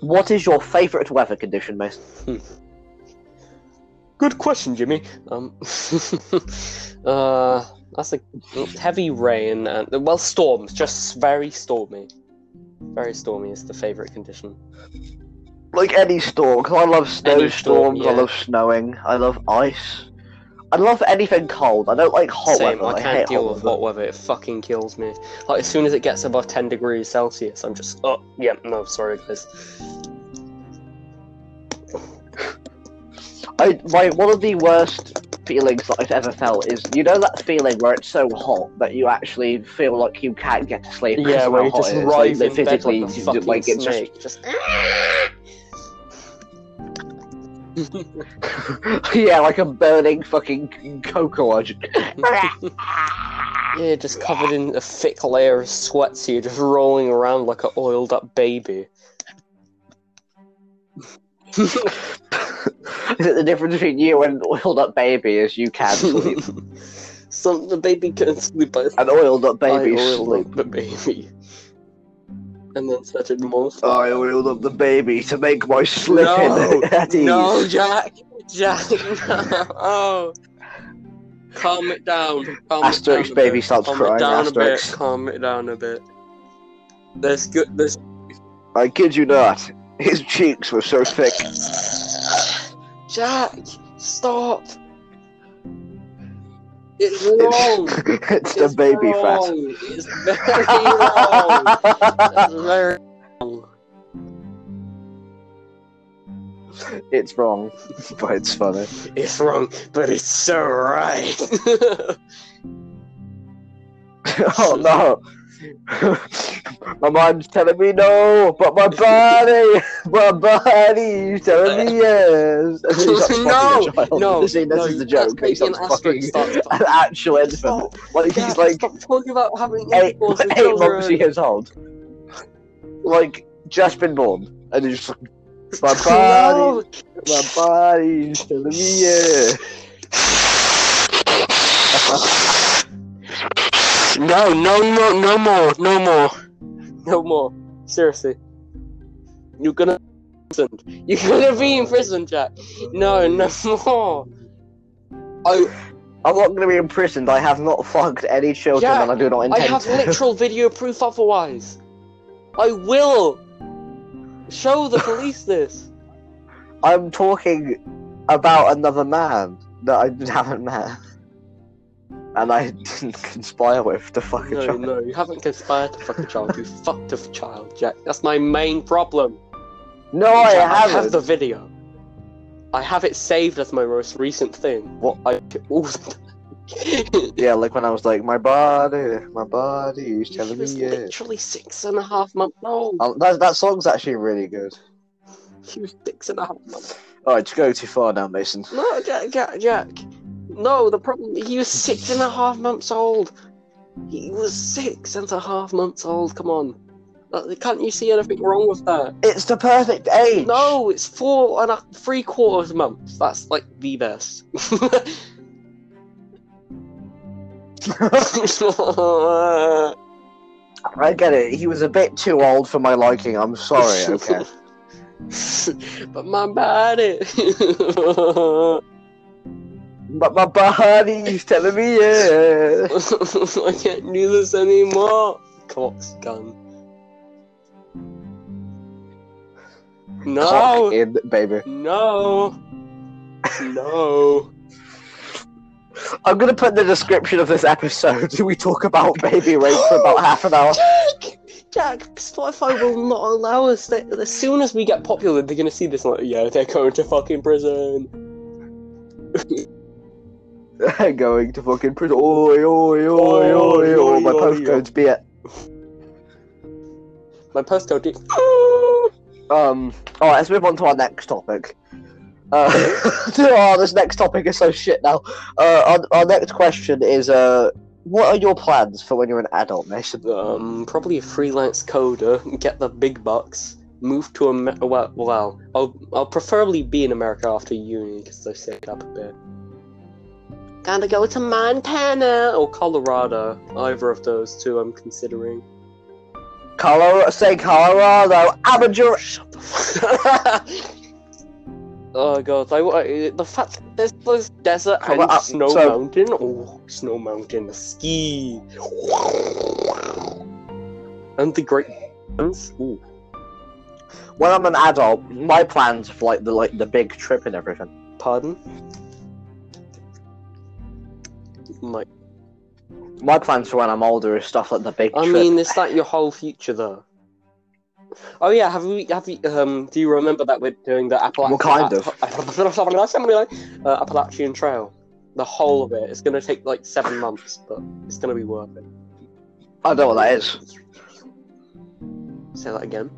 What is your favourite weather condition, Mason? Good question, Jimmy. Um, uh, that's a heavy rain and well, storms. Just very stormy. Very stormy is the favorite condition. Like any storm, 'cause I love snowstorms, I love snowing, I love ice. I love anything cold. I don't like hot Same. weather. I I, can't hate deal hot with weather. hot weather. It fucking kills me. Like as soon as it gets above ten degrees Celsius, I'm just oh yeah no sorry guys. I my one of the worst feelings that I've ever felt is you know that feeling where it's so hot that you actually feel like you can't get to sleep. Yeah, where you just is. like, in bed physically, like a you- fucking like it's just. Just, yeah, like a burning fucking cocoa. yeah, just covered in a thick layer of sweat, so you're just rolling around like an oiled up baby. Is it the difference between you and an oiled up baby is you can sleep? Some the baby can mm. sleep, but An oiled up I baby oiled sleep. up the baby, and then set it more. I oiled up the baby to make my slipping No, at ease. no, Jack, Jack, no. Oh. Calm it down. Calm it Asterix down baby bit. starts calm crying, It down a bit. Asterix. Calm it down a bit. There's good. There's I kid you not. His cheeks were so thick. Jack. Stop. It's wrong. it's the It's baby fat. It's very wrong. That's very wrong. it's wrong, but it's funny. It's wrong, but it's so right. oh no! my mind's telling me no, but my body, my body's telling me yes. And then he starts fucking No, no, See, this no, is the joke. He making starts Asterix fucking an actual infant. Stop. Like Jack, he's like stop talking about having eight, eight children. months years old, like just been born, and he's just like, my body, No. my body's telling me yes. No, no, no, no more, no more, no more. Seriously, you're gonna be imprisoned. You're gonna be in prison, Jack. No, no more. I, I'm not going to be imprisoned. I have not fucked any children, Jack, and I do not intend. I intend have to. literal video proof otherwise. I will show the police this. I'm talking about another man that I haven't met. And I didn't conspire with to fuck a No, child. no, you haven't conspired to fuck a child. You fucked a child, Jack. That's my main problem. No, I Jack, I haven't. I have the video. I have it saved as my most recent thing. What I all. Yeah, like when I was like, my body, my body is He telling me was yes. literally six and a half months old. Oh, that, that song's actually really good. He was six and a half months. Alright, to go too far now, Mason. No, Jack, Jack, Jack. No, the problem. He was six and a half months old. He was six and a half months old. Come on. Can't you see anything wrong with that? It's the perfect age! No, it's four and a three quarters months. That's like the best. I get it, he was a bit too old for my liking, I'm sorry, okay. but my body. but my body's telling me yes. I can't do this anymore. Cox gun. No. In, baby. No. No. I'm gonna put in the description of this episode. We talk about baby rape for about half an hour. Jack! Jack, Spotify will not allow us. They, as soon as we get popular, they're gonna see this like, yeah, they're going to fucking prison. Going to fucking prison. Oi, oi, oi, oi, oi, Oi, My postcode's be. My postcode did. Um. All right, let's move on to our next topic. Uh, oh, this next topic is so shit now. Uh, our, our next question is uh, what are your plans for when you're an adult, Mason? Um, probably a freelance coder, get the big bucks, move to America. Well, well, I'll, I'll preferably be in America after uni because they saved up a bit. Gotta go to Montana or Colorado. Either of those two I'm considering. Colorado, say Colorado, amateur. Shut the fuck Oh god, I, I- the fact that there's, there's desert Come and on, uh, snow so- mountain. Oh, snow mountain, ski. And the Great Ones. Ooh. When I'm an adult, my plans for like the like the big trip and everything. Pardon? My, My plans for when I'm older is stuff like the big I trip. mean, is that your whole future though? Oh yeah, have we? Have we? Um, do you remember that we're doing the Appalachian? What kind of? uh, Appalachian Trail. The whole of it. It's gonna take like seven months, but it's gonna be worth it. I don't know what that is. Say that again.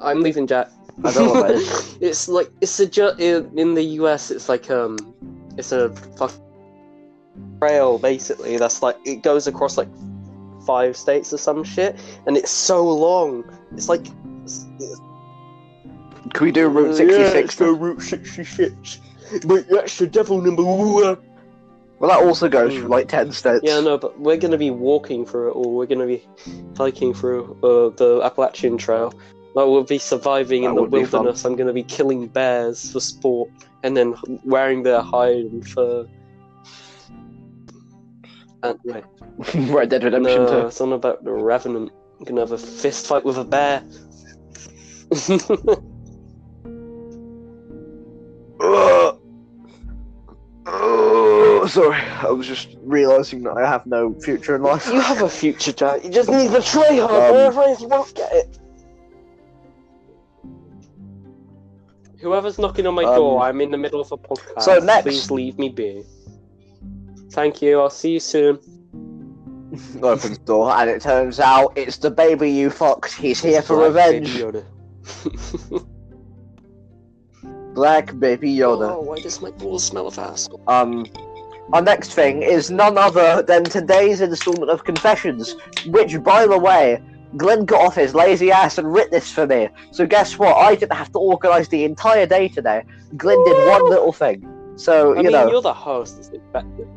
I'm leaving, Jack. I don't know what that is. it's like it's a ju- in, in the US. It's like um, it's a fuck trail basically. That's like it goes across like five states or some shit, and it's so long. It's like it's, it's, Can we do Route uh, 66? Yeah, it's the Route sixty six. But that's the devil number one. Well, that also goes through like 10 states. Yeah, no, but we're gonna be walking through it, or we're gonna be hiking through uh, the Appalachian Trail. Like we'll be surviving in the would be fun. wilderness. I'm gonna be killing bears for sport, and then wearing their hide and fur. And wait, Red Dead Redemption no, 2. it's on about the Revenant. I'm gonna have a fist fight with a bear. Ugh. Ugh, sorry, I was just realising that I have no future in life. you have a future, Jack. You just need to try hard. Um, you won't get it. Whoever's knocking on my Um, door, I'm in the middle of a podcast. so next- please leave me be. Thank you. I'll see you soon. Opens the door, and it turns out it's the baby you fucked. He's here for Black revenge. Baby Yoda. Black Baby Yoda. Oh, why does my balls smell of ass? Um, our next thing is none other than today's installment of Confessions, which, by the way, Glenn got off his lazy ass and writ this for me. So guess what? I didn't have to organise the entire day today. Glenn did one little thing. So I you mean, know, you're the host. It's expected.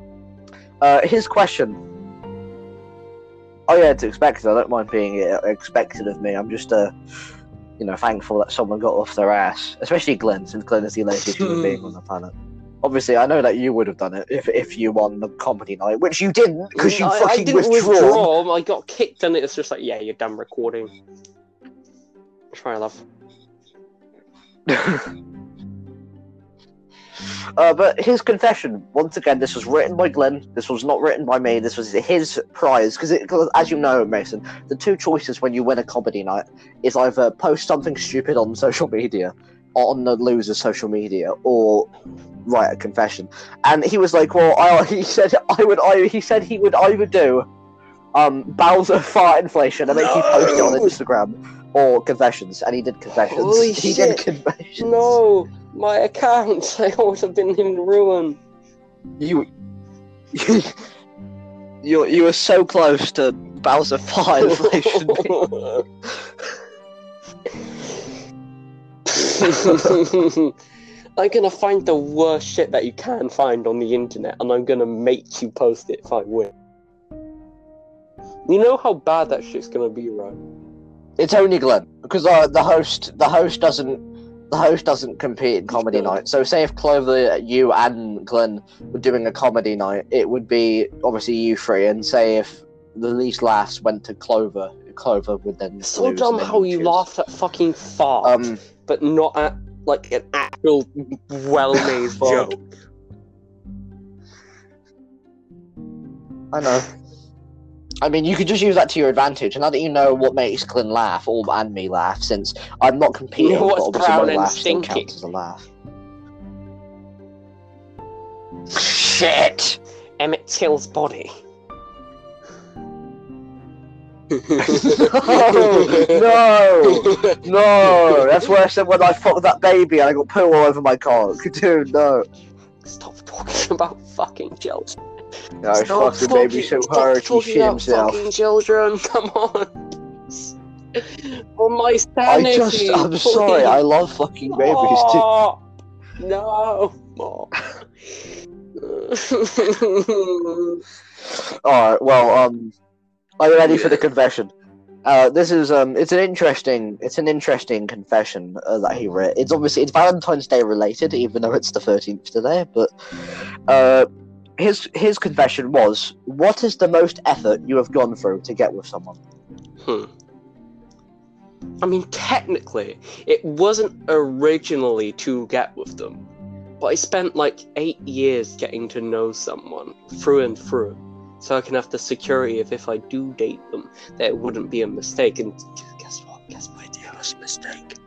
Uh, his question. Oh yeah, it's expected. I don't mind being uh, expected of me. I'm just uh, you know, thankful that someone got off their ass, especially Glenn, since Glenn is the laziest human being on the planet. Obviously, I know that you would have done it if if you won the comedy night, which you didn't because you I, I fucking didn't withdrawn. withdraw. I got kicked, and it's just like, yeah, you're done recording. Try love. Uh, but his confession, once again, this was written by Glenn. This was not written by me. This was his prize. Because, as you know, Mason, the two choices when you win a comedy night is either post something stupid on social media, on the loser's social media, or write a confession. And he was like, "Well, I," he said, "I would." I, he said he would either do um, Bowser fart inflation and make you post it on Instagram, or confessions. And he did confessions. Holy he shit. did confessions. No, my account. I would have been in ruin. You, you, you, you were so close to Bowser fart inflation. I'm gonna find the worst shit that you can find on the internet, and I'm gonna make you post it if I win. You know how bad that shit's gonna be, right? it's only Glenn because uh, the host, the host doesn't, the host doesn't compete in comedy night. So say if Clover, you and Glenn were doing a comedy night, it would be obviously you three. And say if the least laughs went to Clover, Clover would then. It's so dumb how you choose. laughed at fucking fart, Um, but not at like an actual well-made joke. I know. I mean, you could just use that to your advantage. And now that you know what makes Glenn laugh, or and me laugh, since I'm not competing, know what's but obviously my laugh still counts as a laugh. Shit! Emmett Till's body. no, no, no! That's worse than when I fucked that baby and I got poo all over my cock. Dude, no. Stop talking about fucking children. No, I Stop fucked the baby so hard he shit himself. Fucking children, come on. For my I sanity. just, I'm sorry, I love fucking babies, dude. Stop. No. Alright, well, um, are you ready for the confession? Uh, this is um, it's an interesting, it's an interesting confession uh, that he wrote. It's obviously it's Valentine's Day related, even though it's the thirteenth today. But uh, his his confession was, "What is the most effort you have gone through to get with someone?" Hmm. I mean, technically, it wasn't originally to get with them, but I spent like eight years getting to know someone through and through. so I can have the security of if I do date them, that it wouldn't be a mistake. And guess what? Guess what? It was a mistake.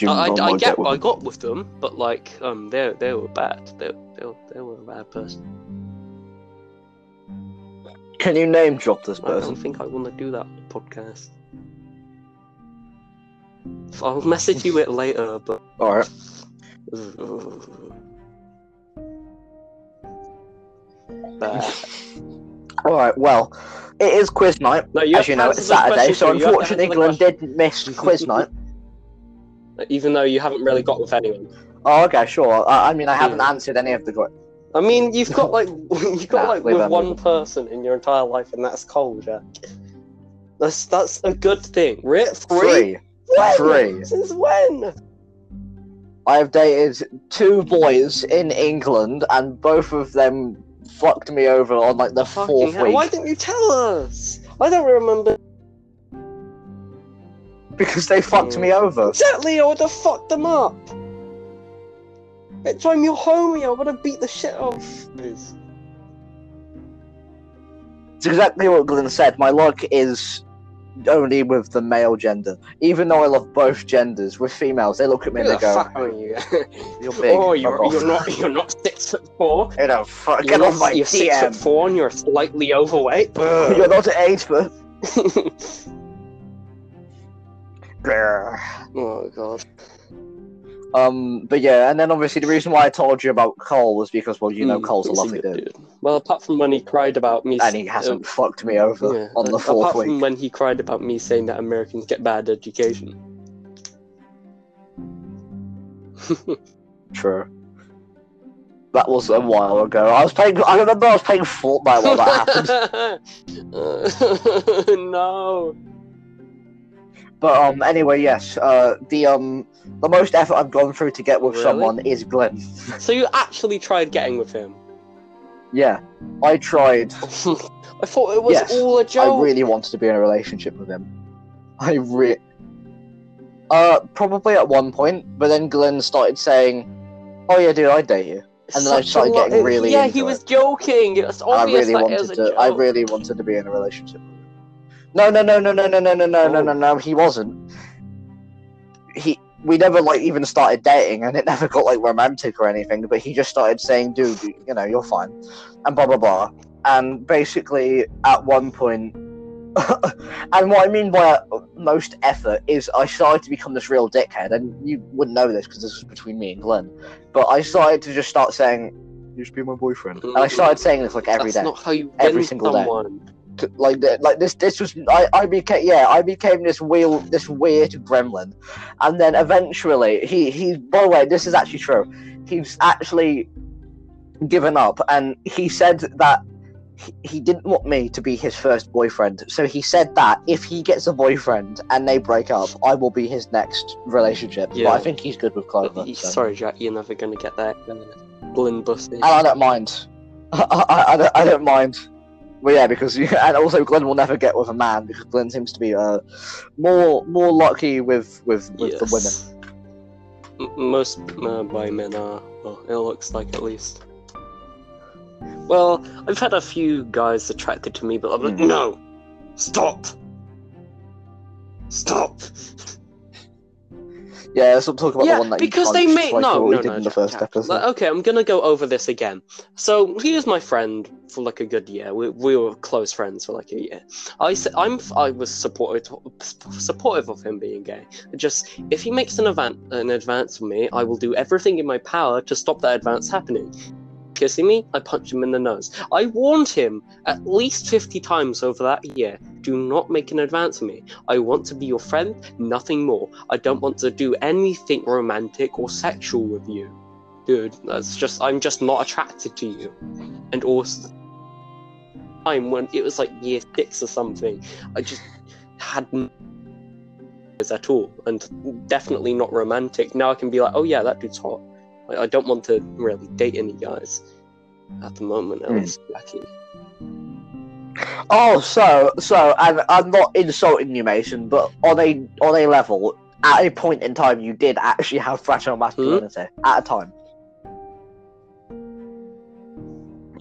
You? I, I, I get I got with them, but like, um, they they were bad. They they, were- they were a bad person. Can you name drop this person? I don't think I want to do that on the podcast. I'll message you it later, but. All right. Bad. All right. Well, it is quiz night. No, you As you know, it's Saturday, so unfortunately, Glenn did miss quiz night. Even though you haven't really got with anyone. Oh, okay, sure. Uh, I mean, I haven't Yeah. answered any of the. I mean, you've got like you've got Nah, like with one person in your entire life, and that's Cole, Jack. That's that's a good thing. Re- Three? Three. When? Three. Since when? I have dated two boys in England, and both of them fucked me over on like the Fucking fourth hell, week Why didn't you tell us? I don't remember because they fucked Mm. me over. exactly. I would have fucked them up. Bitch, I'm your homie. I would have beat the shit off. of. It's exactly what Glenn said. My luck is only with the male gender. Even though I love both genders, with females, they look at me Who and the they go, fuck are you? "You're big." oh, you're, off." you're not you're not six foot four. You know, fuck, You're, get off not, my you're six foot four and you're slightly overweight. You're not eight foot. Oh god. Um, but yeah, and then obviously the reason why I told you about Cole was because, well, you know, Mm, Cole's a lovely good dude, Well, apart from when he cried about me, and he hasn't fucked me over yeah, on the uh, fourth apart from when he cried about me saying that Americans get bad education. True. That was a while ago. I was playing. I remember I was playing Fortnite while that happened. Uh, no. But um, anyway, yes. Uh, the um, the most effort I've gone through to get with Really? someone is Glenn. So you actually tried getting with him? Yeah, I tried. I thought it was Yes, all a joke. I really wanted to be in a relationship with him. I re. Uh, probably at one point, but then Glenn started saying, "Oh yeah, dude, I'd date you." and then I Such started getting really Yeah, he was joking. It's I obvious really it was wanted to. I really wanted to be in a relationship. No, no, no, no, no, no, no, no, no, no, Oh. no, no. He wasn't. He. We never like even started dating, and it never got like romantic or anything. But he just started saying, "Dude, you you know, you're fine," and blah blah blah. And basically, at one point, and what I mean by most effort is I started to become this real dickhead, and you wouldn't know this because this was between me and Glenn. But I started to just start saying, "You should be my boyfriend," and I started saying this like every That's day not how you Every single day. someone. to- like like this this was I, I became yeah I became this wheel this weird gremlin and then eventually he he by the way this is actually true he's actually given up and he said that he, he didn't want me to be his first boyfriend so he said that if he gets a boyfriend and they break up I will be his next relationship Yeah. but I think he's good with Clover so. Sorry, Jack, you're never gonna get that. Uh, Blin busted. and I don't mind I, I, I, don't, I don't mind well, yeah, because and also Glenn will never get with a man because Glenn seems to be uh more more lucky with with, with the women. M- most uh, bi men are. Well, it looks like at least. Well, I've had a few guys attracted to me, but I'm like, Hmm. no, stop, stop. Yeah, let's not talk about yeah, the one that you because they made like no, no, no. in the first episode. Okay, I'm gonna go over this again. So he was my friend for like a good year. We, we were close friends for like a year. I said I'm I was supportive supportive of him being gay. Just if he makes an advance an advance for me, I will do everything in my power to stop that advance happening. Kissing me, I punch him in the nose. I warned him at least 50 times over that year do not make an advance on me. I want to be your friend, nothing more. I don't want to do anything romantic or sexual with you. Dude, that's just, I'm just not attracted to you. And also, time when it was like year six or something, I just had n- at all, and definitely not romantic. Now I can be like, oh yeah, that dude's hot. I, I don't want to really date any guys at the moment, at Hmm. least. Jackie. Oh, so so and I'm not insulting you, Mason, but on a on a level, at a point in time, you did actually have fragile masculinity at a time.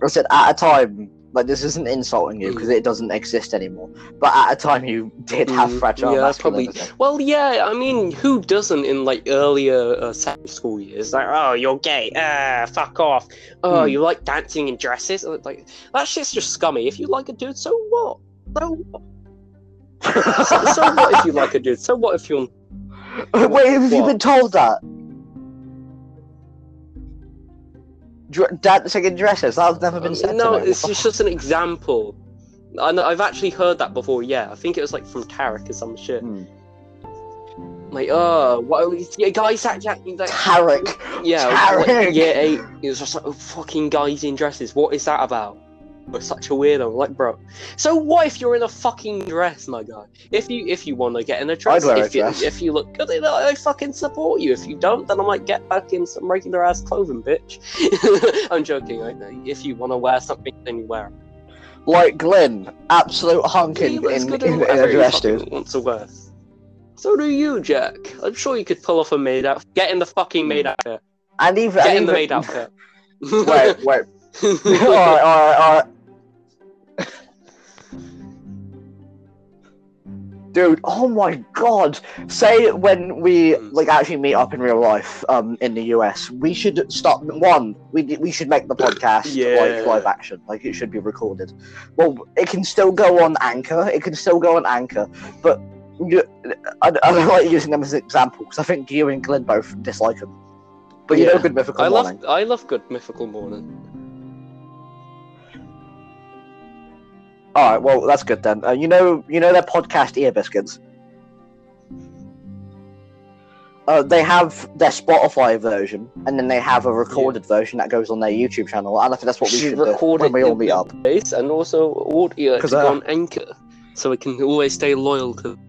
I said at a time, like this isn't insulting you because it doesn't exist anymore. But at a time, you did have Mm, fragile yeah, that's probably- Well, yeah, I mean, who doesn't in like earlier uh, secondary school years? Like, oh, you're gay. Ah, fuck off. Oh, Hmm. you like dancing in dresses? Uh, Like, that shit's just scummy. If you like a dude, so what? So what? So, so what if you like a dude? So what if you're Wait, have you What? been told that? Dr- dancing in dresses? That's never been said. no, it's just, just an example. I know, I've actually heard that before. Yeah, I think it was like from Tarek or some shit. Hmm. Like, oh, what? Yeah, guys, act, act, like, Tarek. yeah, Tarek. like, yeah. It was just like, oh, fucking guys in dresses. What is that about? We're such a weirdo. Like, bro. So what if you're in a fucking dress, my guy? If you if you want to get in a dress, I'd wear a if you if you look good, then I I fucking support you. If you don't, then I'm like, get back in some regular ass clothing, bitch. I'm joking. I, if you want to wear something, then you wear it. Like Glenn, absolute hunking looks in, in, in whatever a dress, dude. wants to wear. So do you, Jack. I'm sure you could pull off a maid outfit. Get in the fucking maid outfit. And even, Get and in the maid outfit. wait, wait. alright, alright, alright. Dude, oh my god! Say when we Hmm. like actually meet up in real life, um, in the US, we should start. One, we we should make the podcast Yeah. like live action, like it should be recorded. Well, it can still go on Anchor. It can still go on Anchor, but you, I, I don't like using them as examples. because I think you and Glenn both dislike them. But you know, good mythical I morning. love I love good mythical morning. All right, well that's good then. Uh, you know, you know their podcast ear biscuits. Uh, they have their Spotify version, and then they have a recorded version that goes on their YouTube channel. And I think that's what we should do record when it we all meet up. Base and also audio uh, on Anchor, so we can always stay loyal to.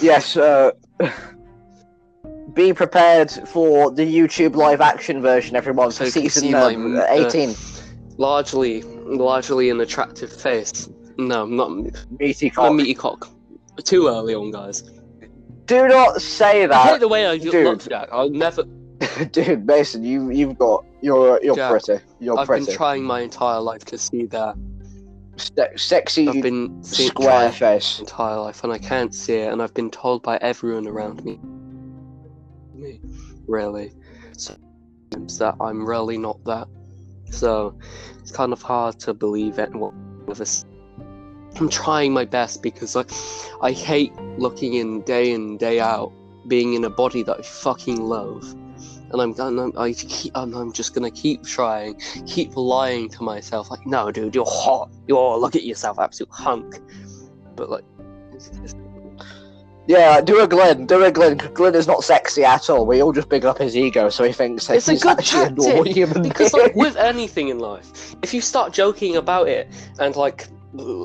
Yes. Uh, be prepared for the YouTube live action version, everyone, for season see uh, my, uh, eighteen. Largely, largely an attractive face. No, not Meaty a cock. meaty cock. Too early on, guys. Do not say I that, the way I dude. look, Jack. I'll never. dude. Mason, you you've got you're you're Jack, pretty. You're I've pretty. been trying my entire life to see that. Se- sexy I've been square face. my entire life, and I can't see it, and I've been told by everyone around me. Me, really, so that I'm really not that. So it's kind of hard to believe it. Us. I'm trying my best because like I hate looking in day in day out, being in a body that I fucking love, and I'm gonna I keep I'm, I'm just gonna keep trying, keep lying to myself like no dude you're hot, you're look at yourself absolute hunk, but like. It's, it's, Yeah, do a Glenn. Do a Glenn. Glenn is not sexy at all. We all just big up his ego, so he thinks that It's a he's good actually a normal human because being. like with anything in life if you start joking about it and like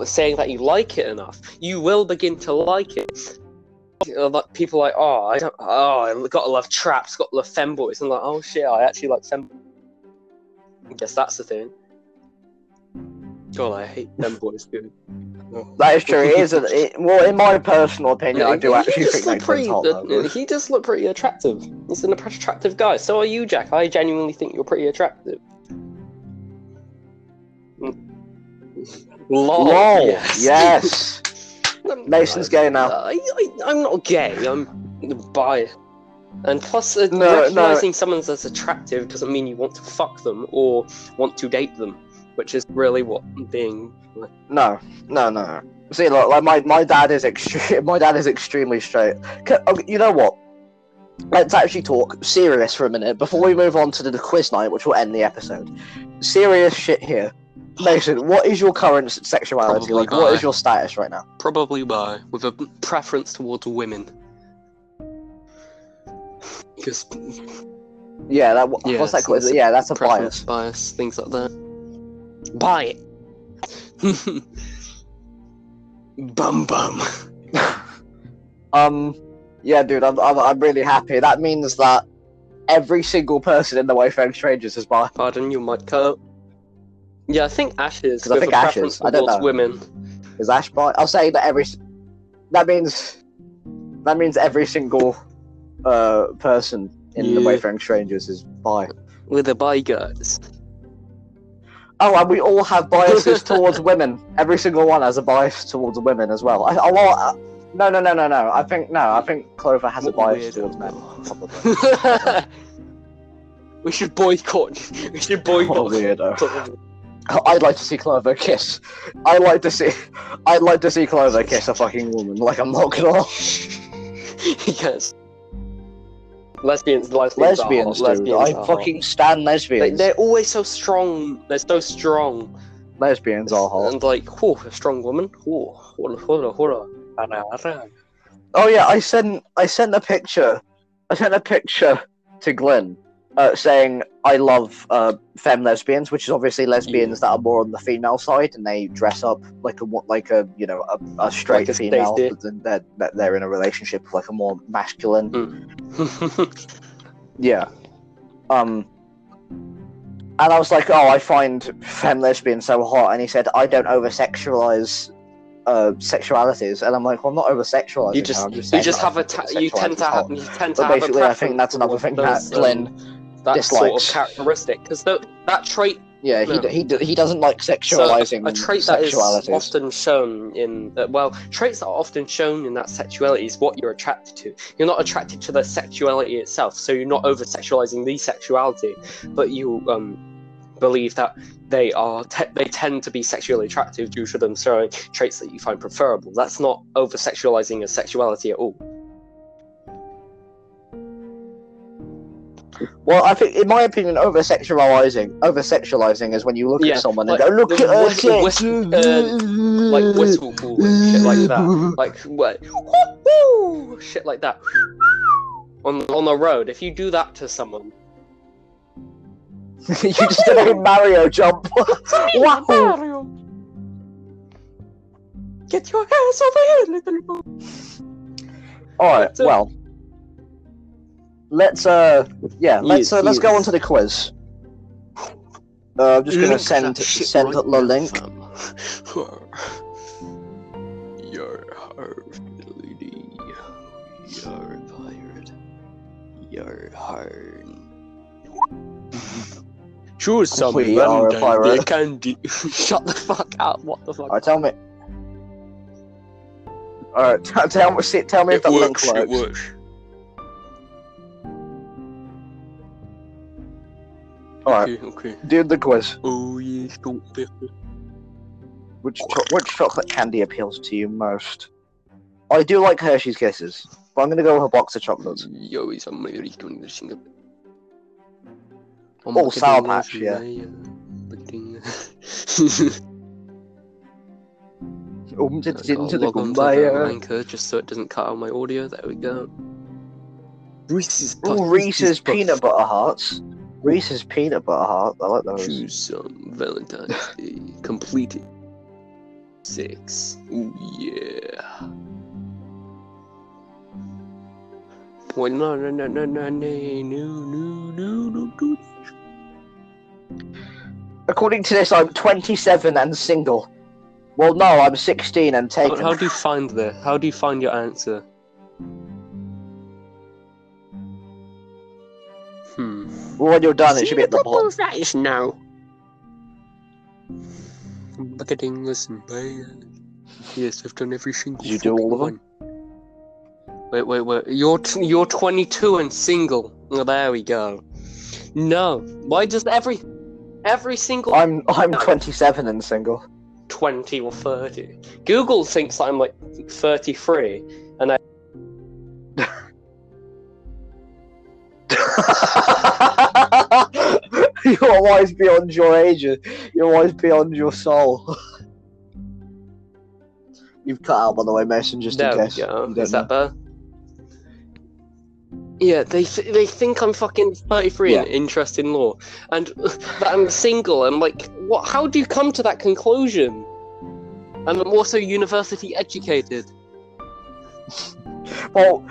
saying that you like it enough you will begin to like it Uh, like people are like oh i don't oh i gotta love traps gotta love femboys and like oh shit i actually like fem i guess that's the thing god i hate femboys dude that is true. It is. A, it, well, in my personal opinion, I do actually think that pretty, hot. though. he does look pretty attractive he's an attractive guy so are you jack i genuinely think you're pretty attractive Lol. Lol. Yes. Yes. Mason's gay now. I, I, I'm not gay. I'm bi. And plus, uh, No, no. recognizing someone's as attractive doesn't mean you want to fuck them or want to date them, which is really what being. No, no, no. See, look, like my, my dad is extreme. My dad is extremely straight. C- oh, You know what? Let's actually talk serious for a minute before we move on to the, the quiz night, which will end the episode. Serious shit here. Mason, what is your current sexuality? Probably like, what bi. is your status right now? Probably bi, with a preference towards women. Because Yeah, that Yeah, what's that called? Yeah, that's a bias. bias, things like that. Buy it. bum bum. Um, yeah, dude, I'm, I'm I'm really happy. That means that every single person in the Wayfaring Strangers is bi. Pardon, you might cut. Yeah, I think Ashes. 'Cause I think a Ashes, preference I don't know. women. Is Ash bi? I'll say that every. That means. That means every single, uh, person in the Yeah. Wayfaring Strangers is bi. With the bi guys. Oh, and we all have biases towards women. Every single one has a bias towards women as well. I, I, well, uh, no, no, no, no, no. I think no. I think Clover has a bias towards men. Probably. we should boycott. We should boycott. What weirdo. I'd like to see Clover kiss. I'd like to see. I'd like to see Clover kiss a fucking woman. Like I'm not gonna. yes. Lesbians, lesbians, Lesbians, are hot. lesbians I are fucking stand hot. They, lesbians. they're always so strong. They're so strong. lesbians are hot. And like, whoa, a strong woman. Whoa, hold on, hold on, hold on. Oh yeah, I sent I sent a picture. I sent a picture to Glenn, uh, saying I love uh, femme lesbians, which is obviously lesbians that are more on the female side and they dress up like a like a you know a, a straight Like a female, then they're, they're in a relationship with like a more masculine. Yeah. Um. And I was like, oh, I find femme lesbians so hot, and he said, I don't over sexualize uh sexualities, and I'm like, well, I'm not over sexualizing. you just, I'm you just have a, ta- you tend to have, you tend to But have basically, a I think that's another thing that That sort of characteristic because that trait Yeah, he, No. he, he doesn't like So, sexualizing a trait that is often shown in uh, well traits that are often shown in that sexuality is what you're attracted to. You're not attracted to the sexuality itself so you're not over sexualizing the sexuality but you um believe that they are te- they tend to be sexually attractive due to them showing traits that you find preferable. That's not over sexualizing a sexuality at all Well, I think, in my opinion, over sexualizing over sexualizing is when you look Yeah, at someone like and go, "Look at her whistle- tits." whistle- like whistle pool and shit like that like what woo, shit like that on on the road if you do that to someone you just did a Mario jump. wow. Mario. Get your ass over here, little boy. All right. But, uh, Well, let's uh, yeah, let's uh, let's go yes. on to the quiz. Uh, I'm just gonna Link send that shit send right the now, link. fam. You're hard, lady. You're a pirate. You're hard. Choose some We are a random pirate. candy. Shut the fuck up. What the fuck? All right, tell me. All right, t- tell me. see- Tell me if It that works, link it works. Works. All right, Okay, okay. do the quiz. Oh, yes, don't. Which cho- which chocolate candy appeals to you most? I do like Hershey's Kisses, but I'm gonna go with a box of chocolates. Yo, is I'm really doing this thing. Oh, Sour Patch, yeah. Um, to, into the log on to kumbaya. Anchor just so it doesn't cut out my audio. There we go. Reese's Ooh, Puffs, Reese's peanut butter hearts. Reese's peanut butter heart. I like those. Choose some Valentine's Day. Completed. Six. Ooh, yeah. Well, no, no, no, no, no, no, no, no, no, no. According to this, I'm 27 and single. Well, no, I'm 16 and How, taken. how do you find the? How do you find your answer? When you're done, it should be at the bottom. That is now. Bucketing, listen, man. Yes, I've done every single. You do all of them. one. Wait, wait, wait. You're t- you're 22 and single. Oh, there we go. No. Why does every every single I'm I'm 27 and single. 20 or 30? Google thinks I'm like 33, and I you're wise beyond your age. You're wise beyond your soul. You've cut out, by the way, Mason, just there in case. go. you don't Is that better? Yeah, they th- they think I'm fucking 33 Yeah. and interested in law, and that I'm single. I'm like, what? How do you come to that conclusion? And I'm also university educated. Well,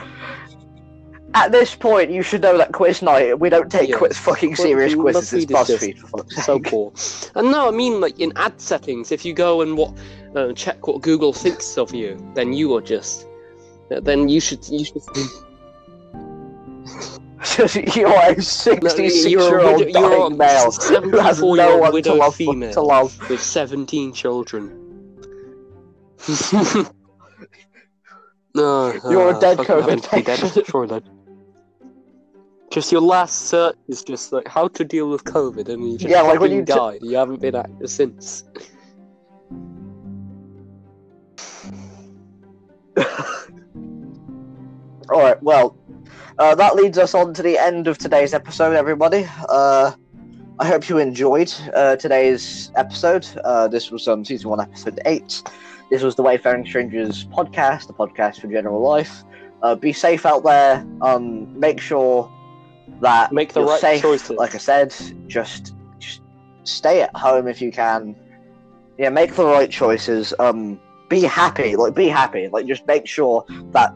at this point, you should know that quiz night. We don't take Yeah. quiz fucking Well, serious quizzes. It's BuzzFeed so poor. And no, I mean like in ad settings. If you go and what uh, check what Google thinks of you, then you are just. uh, Then you should you should. you are a 66 you're a year old widow- you're a dying male who has 74 no one to love, female to love. with 17 children. no, You're a uh, dead COVID happy to be dead. patient. Sure, then. Just your last search is just like how to deal with COVID, and you just Yeah, like when you t- died. You haven't been active since. All right, well, uh, that leads us on to the end of today's episode, everybody. Uh, I hope you enjoyed uh, today's episode. Uh, this was um, season one, episode eight. This was the Wayfaring Strangers podcast, the podcast for general life. Uh, be safe out there. Um, make sure that Make the right safe. choices. Like I said, just just stay at home if you can. Yeah, make the right choices. Um, be happy. Like be happy. Like just make sure that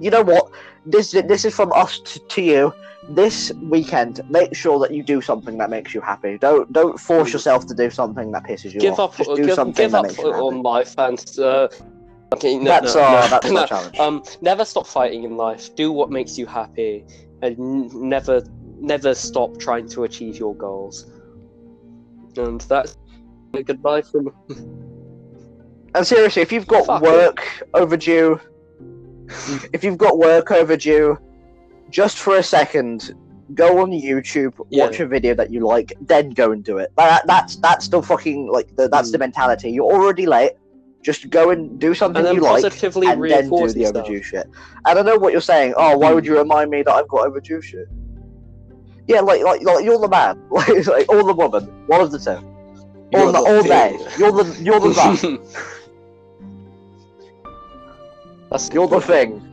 you know what this this is from us to, to you. This weekend, make sure that you do something that makes you happy. Don't don't force Mm. yourself to do something that pisses you give off. up, Just do give, something give that up makes you happy. on life and uh, okay, no, That's no, our no, that's no. challenge. Um, never stop fighting in life. Do what makes you happy, and never, never stop trying to achieve your goals. And that's a goodbye from. And seriously, if you've got Fuck work overdue, if you've got work overdue, just for a second, go on YouTube, Yeah. watch a video that you like, then go and do it. That, that's that's the fucking like the, that's the Mm. mentality. You're already late. Just go and do something And you like, positively and then do reinforce the overdue shit. And I know what you're saying. Oh, why would you remind me that I've got overdue shit? Yeah, like like, like you're the man, like, like or the woman, one of the two, You're or the, the all day. You're the you're the that. That's You're the thing.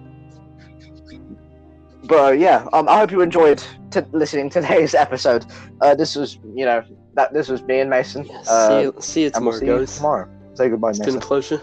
But yeah, um, I hope you enjoyed t- listening to today's episode. Uh, this was, you know, that this was me and Mason. Yeah, uh, see you, see you and we'll see you tomorrow. Say goodbye, It's been a pleasure.